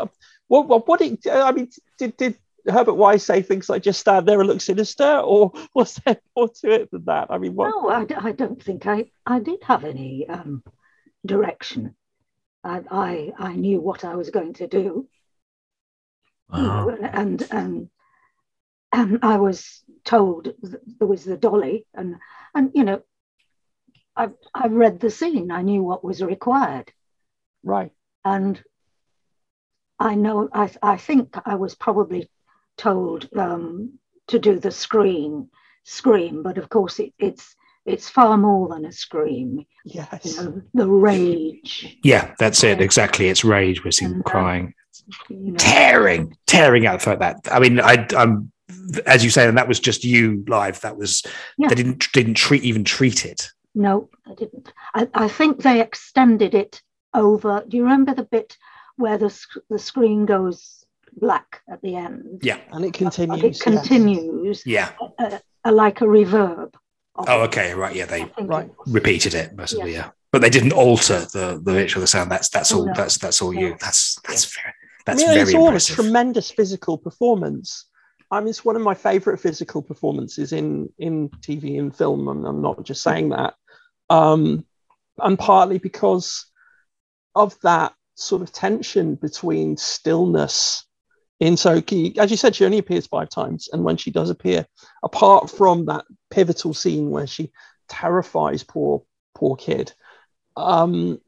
what what what? It, I mean, did did Herbert Wise say things like just stand there and look sinister, or *laughs* was there more to it than that? I mean, what? No, I, I don't think I, I did have any um, direction. I, I I knew what I was going to do, you know, and and and I was told there was the dolly, and and you know, I I read the scene. I knew what was required, Right. and I know I I think I was probably told um, to do the scream scream, but of course it, it's it's far more than a scream. You Yes. know, the rage. Yeah, that's it. Exactly. It's rage. We're seeing And, uh, crying. You know, tearing, tearing out the throat. That I mean, I, I'm as you say, and that was just you live. That was Yeah. they didn't didn't treat even treat it. No, I didn't. I, I think they extended it over. Do you remember the bit where the sc- the screen goes black at the end? Yeah, And it continues. It yes. continues yeah. uh, uh, like a reverb. Oh, okay, right. Yeah, they think it Right. repeated it massively. Yeah. Yeah, but they didn't alter the the pitch or the sound. That's that's all. no. That's that's all you. No. That's that's. I mean, very it's all a tremendous physical performance. I mean, it's one of my favorite physical performances in in TV and film, and I'm not just saying that. Um, and partly because of that sort of tension between stillness in Soki. As you said, she only appears five times, and when she does appear, apart from that pivotal scene where she terrifies poor poor kid, um,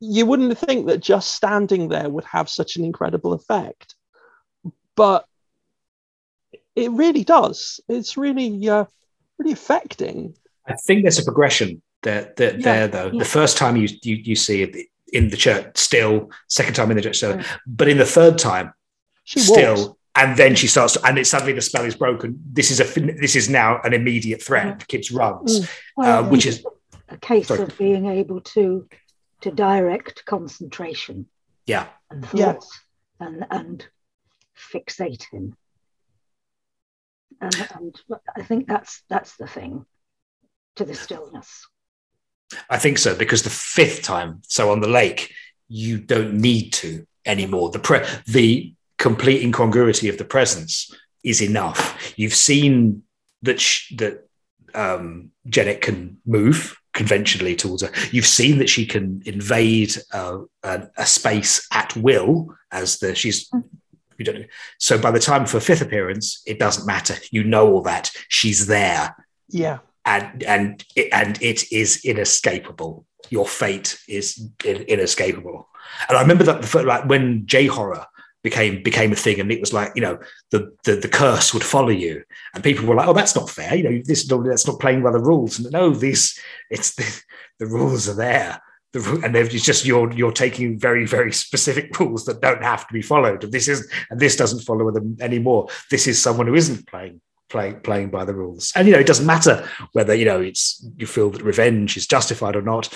you wouldn't think that just standing there would have such an incredible effect, but it really does. It's really, uh, really affecting. I think there's a progression there, there, Yeah, there though. yeah. The first time you, you you see it in the church, still. Second time in the church, still. Mm. But in the third time, She still. walks. And then she starts, to, and it suddenly the spell is broken. This is a this is now an immediate threat. The kids runs, Mm. Well, uh, which is a case sorry. of being able to to direct concentration yeah, and Yeah. thought and and fixate him. And, and I think that's that's the thing to the stillness. I think so because the fifth time, so on the lake, you don't need to anymore. The pre- the complete incongruity of the presence is enough. You've seen that sh- that um, Janet can move conventionally towards her. You've seen that she can invade uh, a, a space at will, as the she's. You don't. So by the time for fifth appearance, it doesn't matter. You know all that she's there Yeah. and and it, and it is inescapable. Your fate is in, inescapable. And I remember that the fir- like when J horror became became a thing, and it was like you know the, the the curse would follow you, and people were like, oh, that's not fair. You know, this that's not playing by the rules. And no, these it's the, the rules are there. The, and it's just you're you're taking very very specific *laughs* rules that don't have to be followed. And this is and this doesn't follow them anymore. This is someone who isn't playing playing playing by the rules. And you know, it doesn't matter whether you know it's you feel that revenge is justified or not.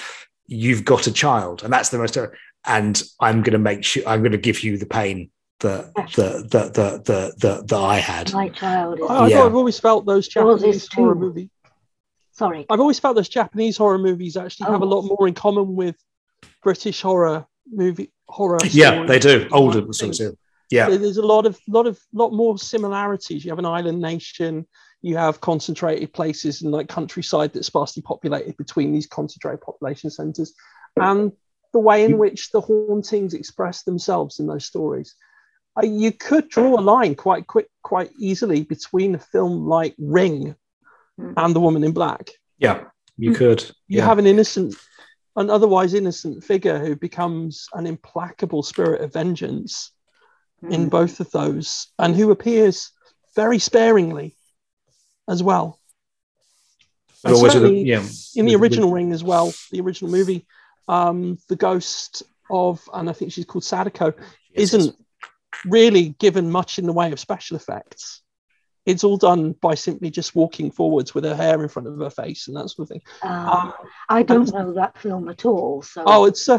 You've got a child, and that's the most. And I'm going to make sure I'm going to give you the pain that that that that that, that, that I had. My child is. I, Yeah. I've always felt those Yours Japanese is horror too. movies. Sorry. I've always felt those Japanese horror movies actually have a Oh. lot more in common with British horror movie horror. Yeah, stories. they do. Older sort of yeah. There- There's a lot of lot of lot more similarities. You have an island nation. You have concentrated places in like countryside that's sparsely populated between these concentrated population centres, and the way in which the hauntings express themselves in those stories. Uh, you could draw a line quite quick, quite easily between a film like Ring Mm. and The Woman in Black. Yeah, you could. You yeah. have an innocent, an otherwise innocent figure who becomes an implacable spirit of vengeance in Mm. both of those, and who appears very sparingly as well. But And always with a- yeah. in the with- original Ring as well, the original movie, um, the ghost of, and I think she's called Sadako, Yes, isn't really given much in the way of special effects. It's all done by simply just walking forwards with her hair in front of her face and that sort of thing. Uh, Um, I don't know that film at all. So. oh, it's uh,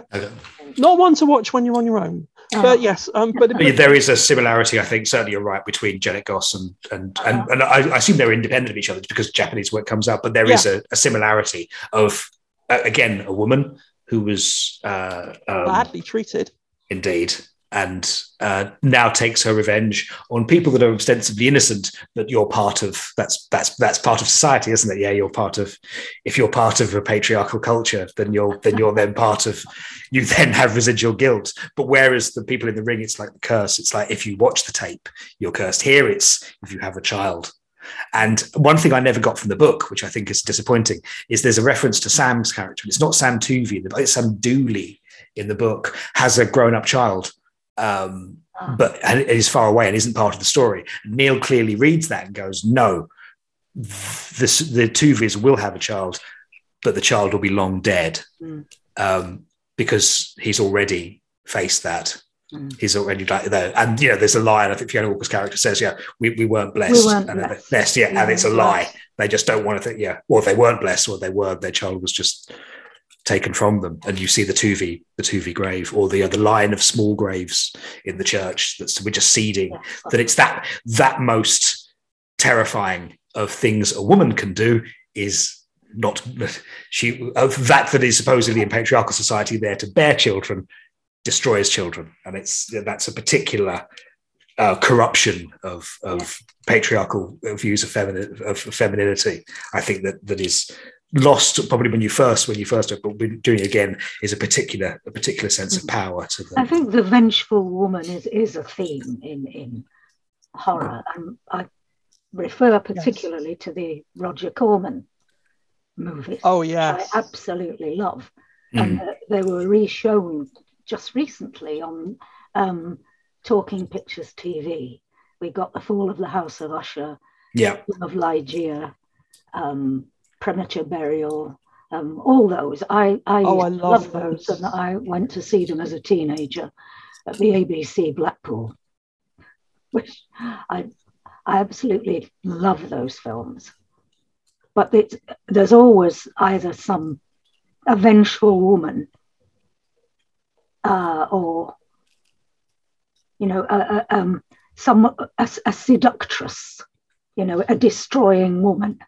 don't- one to watch when you're on your own. Oh. But yes, um, but, But there is a similarity, I think. Certainly, you're right between Janet Goss and and and, and I, I assume they're independent of each other because Japanese work comes out. But there is a, a similarity of uh, again a woman who was uh, um, badly treated. indeed and uh, now takes her revenge on people that are ostensibly innocent but you're part of that's that's that's part of society isn't it? Yeah you're part of if you're part of a patriarchal culture then you're then you're then part of you then have residual guilt. But whereas the people in the ring? It's like the curse. It's like if you watch the tape you're cursed here it's if you have a child. And one thing I never got from the book, which I think is disappointing, is there's a reference to Sam's character. It's not Sam Toovey in the book, it's Sam Dooley in the book, has a grown up child um, Ah. but and it is far away and isn't part of the story. Kneale clearly reads that and goes, "No, this, the Tooveys will have a child, but the child will be long dead Mm. um, because he's already faced that. Mm. He's already like there, and you know, there's a lie. And I think Fiona Walker's character says, "Yeah, we, we weren't blessed, weren't and blessed. blessed, yeah, and it's a lie. They just don't want to think, yeah, or they weren't blessed, or they were. Their child was just." Taken from them and you see the Toovey the Toovey grave or the other line of small graves in the church that's we're just seeding Yes. that it's that that most terrifying of things a woman can do is not she of that that is supposedly in patriarchal society there to bear children destroys children and it's that's a particular uh, corruption of of patriarchal views of feminine of femininity i think that that is lost probably when you first when you first do it, but doing it again is a particular a particular sense of power to I think the vengeful woman is, is a theme in, in horror. And I refer particularly to the Roger Corman movies. Oh yes, I absolutely love. Mm. And uh, they were re-shown just recently on um, Talking Pictures TV. We got The Fall of the House of Usher, yeah of Ligeia, um, Premature Burial, um, all those. I, I, Oh, I love those, those. and I went to see them as a teenager at the ABC Blackpool, which I, I absolutely love those films. But it's, there's always either some a vengeful woman uh, or, you know, a, a, um, some a, a seductress, you know, a destroying woman.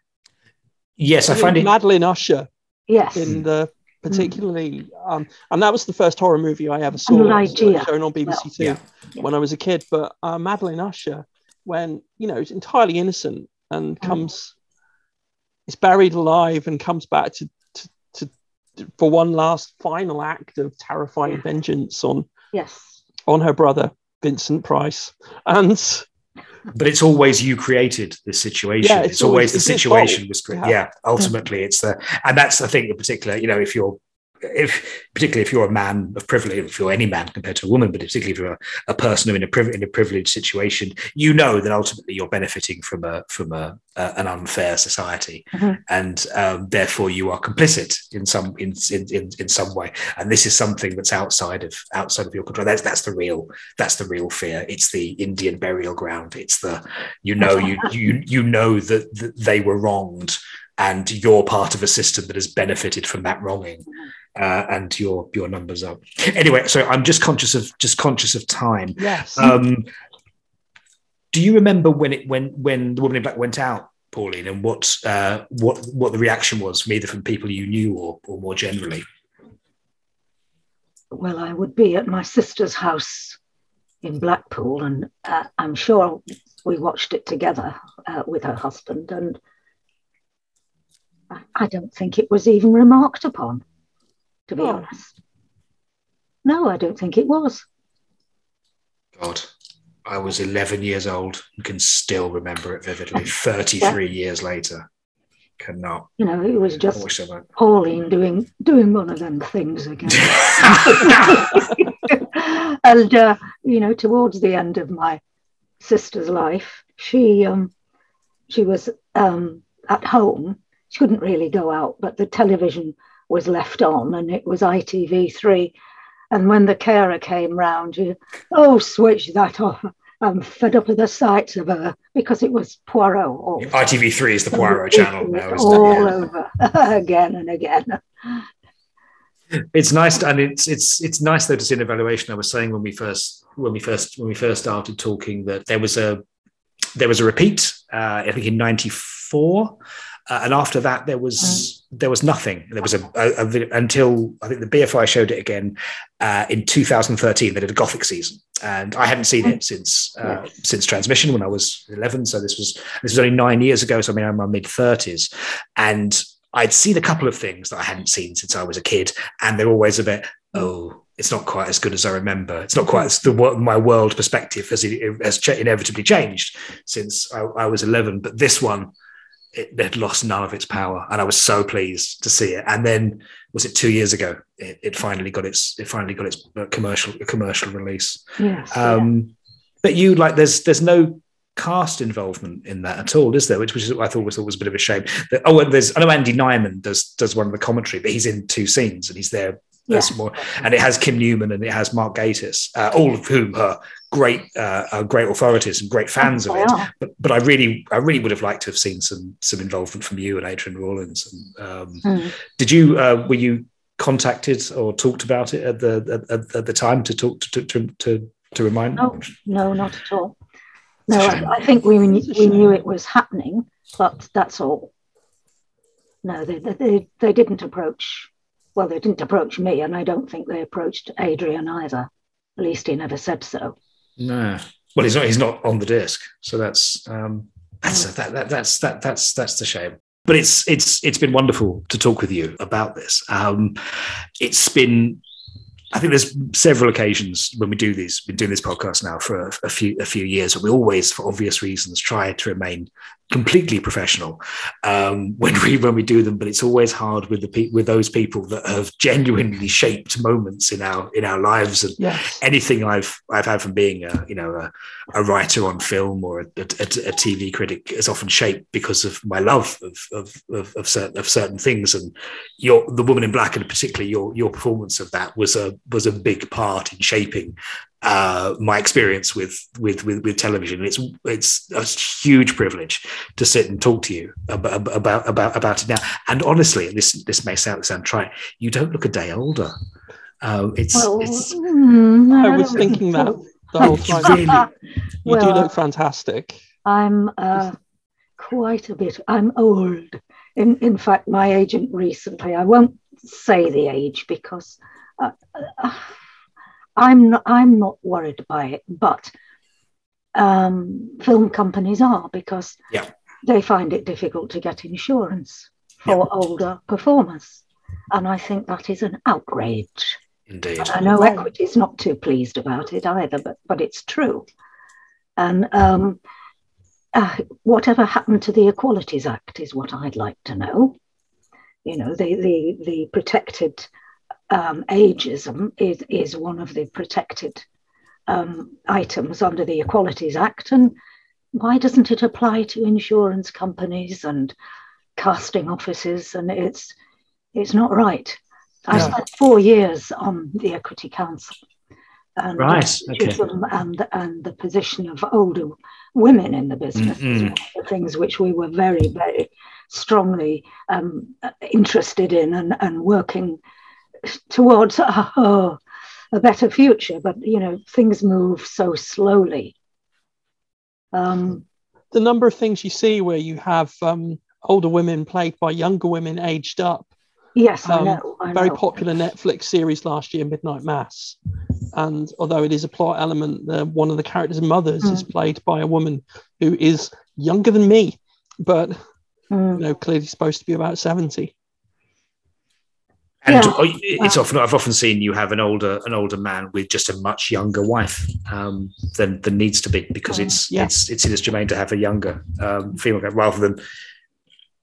Yes i find it Madeline Usher Yes. in the particularly, um, and that was the first horror movie I ever saw. And It uh, shown on BBC Two Yeah. Yeah. when I was a kid. But uh, Madeline Usher, when you know, is entirely innocent and Mm. comes, is buried alive and comes back to, to, to for one last final act of terrifying Yeah. vengeance on yes. on her brother Vincent Price, and but it's always you created this situation. Yeah, it's, it's always, always- the situation was cre- Yeah. yeah. Ultimately, it's the and that's the thing in particular. You know, if you're if particularly if you're a man of privilege, if you're any man compared to a woman, but particularly if you're a, a person in a priv- in a privileged situation, you know that ultimately you're benefiting from a from a, a an unfair society, Mhm. and um, therefore you are complicit in some in, in in in some way. And this is something that's outside of outside of your control. That's that's the real that's the real fear. It's the Indian burial ground. It's the you know you you you know that, that they were wronged and you're part of a system that has benefited from that wronging, uh, and your your numbers up. Anyway, so I'm just conscious of just conscious of time. Yes. Um, do you remember when it when when the woman in black went out, Pauline, and what uh, what what the reaction was from either from people you knew or or more generally? Well, I would be at my sister's house in Blackpool, and uh, I'm sure we watched it together uh, with her husband, and I, I don't think it was even remarked upon, to be Oh. honest. No, I don't think it was. God, I was 11 years old and can still remember it vividly. *laughs* 33 years later, cannot. You know, it was just wish I might. Pauline doing doing one of them things again. *laughs* *laughs* and uh, you know, towards the end of my sister's life, she um, she was um, at home. She couldn't really go out, but the television was left on, and it was ITV3. And when the carer came round, you oh, switch that off. I'm fed up with the sights of her because it was Poirot. All, ITV3 is the Poirot *laughs* channel now, all? Over *laughs* again and again. It's nice, and it's it's it's nice though to see an evaluation. I was saying when we first when we first when we first started talking that there was a there was a repeat. Uh, I think in '94, uh, and after that there was there was nothing. There was a, a, a until I think the BFI showed it again uh, in 2013. They did a Gothic season, and I hadn't seen it since uh, since transmission when I was 11. So this was this was only nine years ago. So I mean I'm in my mid 30s, and I'd seen a couple of things that I hadn't seen since I was a kid, and they're always a bit oh. It's not quite as good as I remember. It's not quite as the wo- my world perspective has has inevitably changed since I, I was eleven. But this one, it had lost none of its power, and I was so pleased to see it. And then was it two years ago? It, it finally got its it finally got its uh, commercial commercial release. Yes. yeah. Um, But you like there's there's no cast involvement in that at all, is there? Which, which is I thought was, was a bit of a shame. That, oh, there's I know Andy Nyman does does one of the commentary, but he's in two scenes and he's there. As Yes. more, and it has Kim Newman and it has Mark Gatiss, uh, all of whom are great, uh, are great authorities and great fans of it but but I really I really would have liked to have seen some some involvement from you and Adrian Rawlins. And, um, Hmm. Did you uh, were you contacted or talked about it at the at, at the time to talk to to to, to remind? No, no, not at all. No. I, I think we we knew it was happening, but that's all. No, they- they they didn't approach. Well, they didn't approach me, and I don't think they approached Adrian either. At least he never said so. No. Well, he's not. He's not on the disc, so that's um, that's that, that that's that that's that's the shame. But it's it's it's been wonderful to talk with you about this. Um, it's been. I think there's several occasions when we do these. Been doing this podcast now for a, a few a few years, and we always, for obvious reasons, try to remain completely professional um, when we when we do them. But it's always hard with the pe- with those people that have genuinely shaped moments in our in our lives and Yes. anything I've I've had from being a you know a, a writer on film or a, a, a TV critic is often shaped because of my love of of, of, of certain of certain things and your the woman in black and particularly your your performance of that was a was a big part in shaping uh, my experience with, with with with television. It's it's a huge privilege to sit and talk to you about about about, about it now. And honestly, this this may sound sound trite. You don't look a day older. Uh, it's, Well, it's mm, I was thinking that so. the whole You time. really- You do look fantastic. I'm uh, quite a bit. I'm old. In in fact, my agent recently. I won't say the age because uh, uh, I'm not. I'm not worried by it. But um, film companies are because Yeah. they find it difficult to get insurance for older performers, and I think that is an outrage. indeed. I know Equity's not too pleased about it either, but but it's true. And um, uh, whatever happened to the Equalities Act is what I'd like to know. You know, the the the protected um, ageism is is one of the protected um, items under the Equalities Act, and why doesn't it apply to insurance companies and casting offices? And it's it's not right. I Yeah. spent four years on the Equity Council. And Right, ageism and and the position of older women in the business the things which we were very very strongly um, interested in and, and working towards *laughs* oh, a better future. But you know, things move so slowly. Um, the number of things you see where you have um, older women played by younger women aged up. yes, I Um, know. I Very know. popular Netflix series last year, Midnight Mass. And although it is a plot element, the, one of the characters' mothers is played by a woman who is younger than me, but Mm. you know clearly supposed to be about seventy. And Yeah. it's often I've often seen you have an older an older man with just a much younger wife um, than than needs to be because it's Yeah. it's it's in his domain to have a younger um, female rather than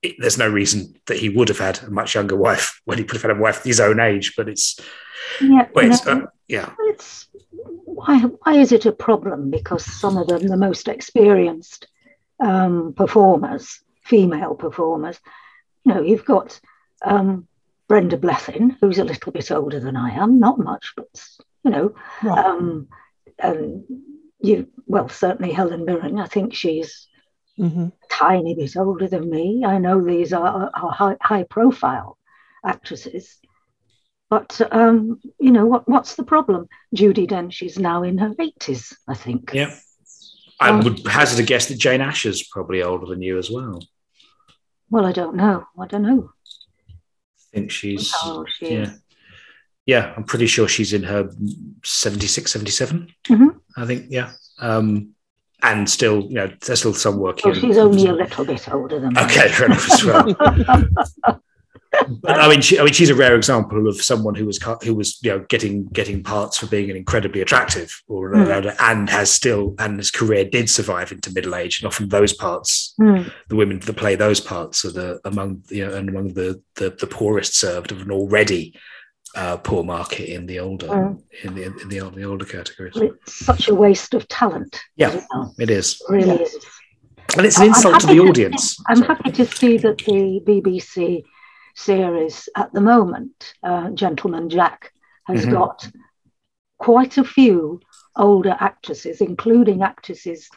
it, there's no reason that he would have had a much younger wife *laughs* when he could have had a wife his own age. But it's Yeah, well, it's, uh, yeah it's why why is it a problem? Because some of them, the most experienced um, performers, female performers, you know, you've got um, Brenda Blethyn, who's a little bit older than I am, not much, but you know, Right. um, and you well certainly Helen Mirren. I think she's hmm a tiny bit older than me. I know these are, are high, high profile actresses. But um, you know what? What's the problem? Judi Dench is now in her eighties, I think. yeah. I Um, would hazard a guess that Jane Asher's probably older than you as well. Well, I don't know. I don't know I think she's she yeah is. yeah i'm pretty sure she's in her 76 77 Mhm. i think yeah um and still you know there's still some work here. She's only a little bit older than me. okay fair enough as well *laughs* but i mean she, i mean she's a rare example of someone who was who was you know getting getting parts for being an incredibly attractive or Mm. and has still and his career did survive into middle age and often those parts Hmm. the women that play those parts are the among you know and among the the, the poorest served of an already uh, poor market in the older Mm. in the in the, old- the older categories. It's such a waste of talent. Yeah. well. It is, It really is. and it's an insult to the to- audience. I'm Sorry. happy to see that the BBC series at the moment, uh, Gentleman Jack, has Mhm. got quite a few older actresses, including actresses.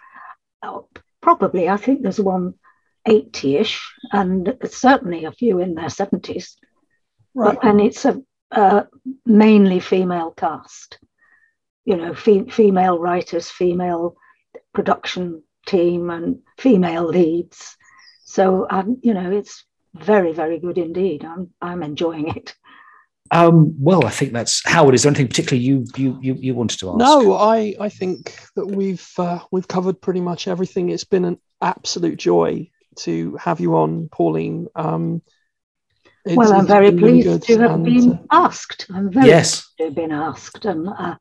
uh, probably, I think there's one 80-ish, and certainly a few in their 70s. Right. And it's a uh, mainly female cast. You know, fe- female writers, female production team, and female leads. So, um, you know, it's very, very good indeed. I'm, I'm enjoying it. Um, well, I think that's Howard. Is there anything particularly you you you, you wanted to ask? No, I I think that we've uh, we've covered pretty much everything. It's been an absolute joy to have you on, Pauline. Um, it's- well, I'm it's very been really pleased to have and, been uh, asked. I'm very Yes. pleased to have been asked, and uh,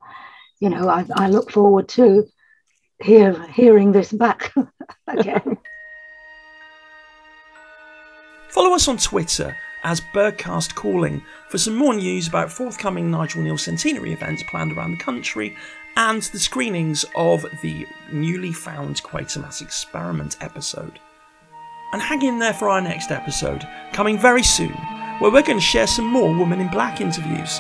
you know, I, I look forward to hear hearing this back *laughs* again. Follow us on Twitter as Bergcast Calling for some more news about forthcoming Nigel Kneale centenary events planned around the country and the screenings of the newly found Quatermass experiment episode. And hang in there for our next episode, coming very soon, where we're going to share some more Woman in Black interviews.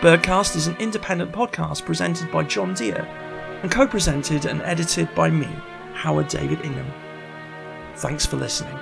Bergcast is an independent podcast presented by Jon Dear and co presented and edited by me, Howard David Ingham. Thanks for listening.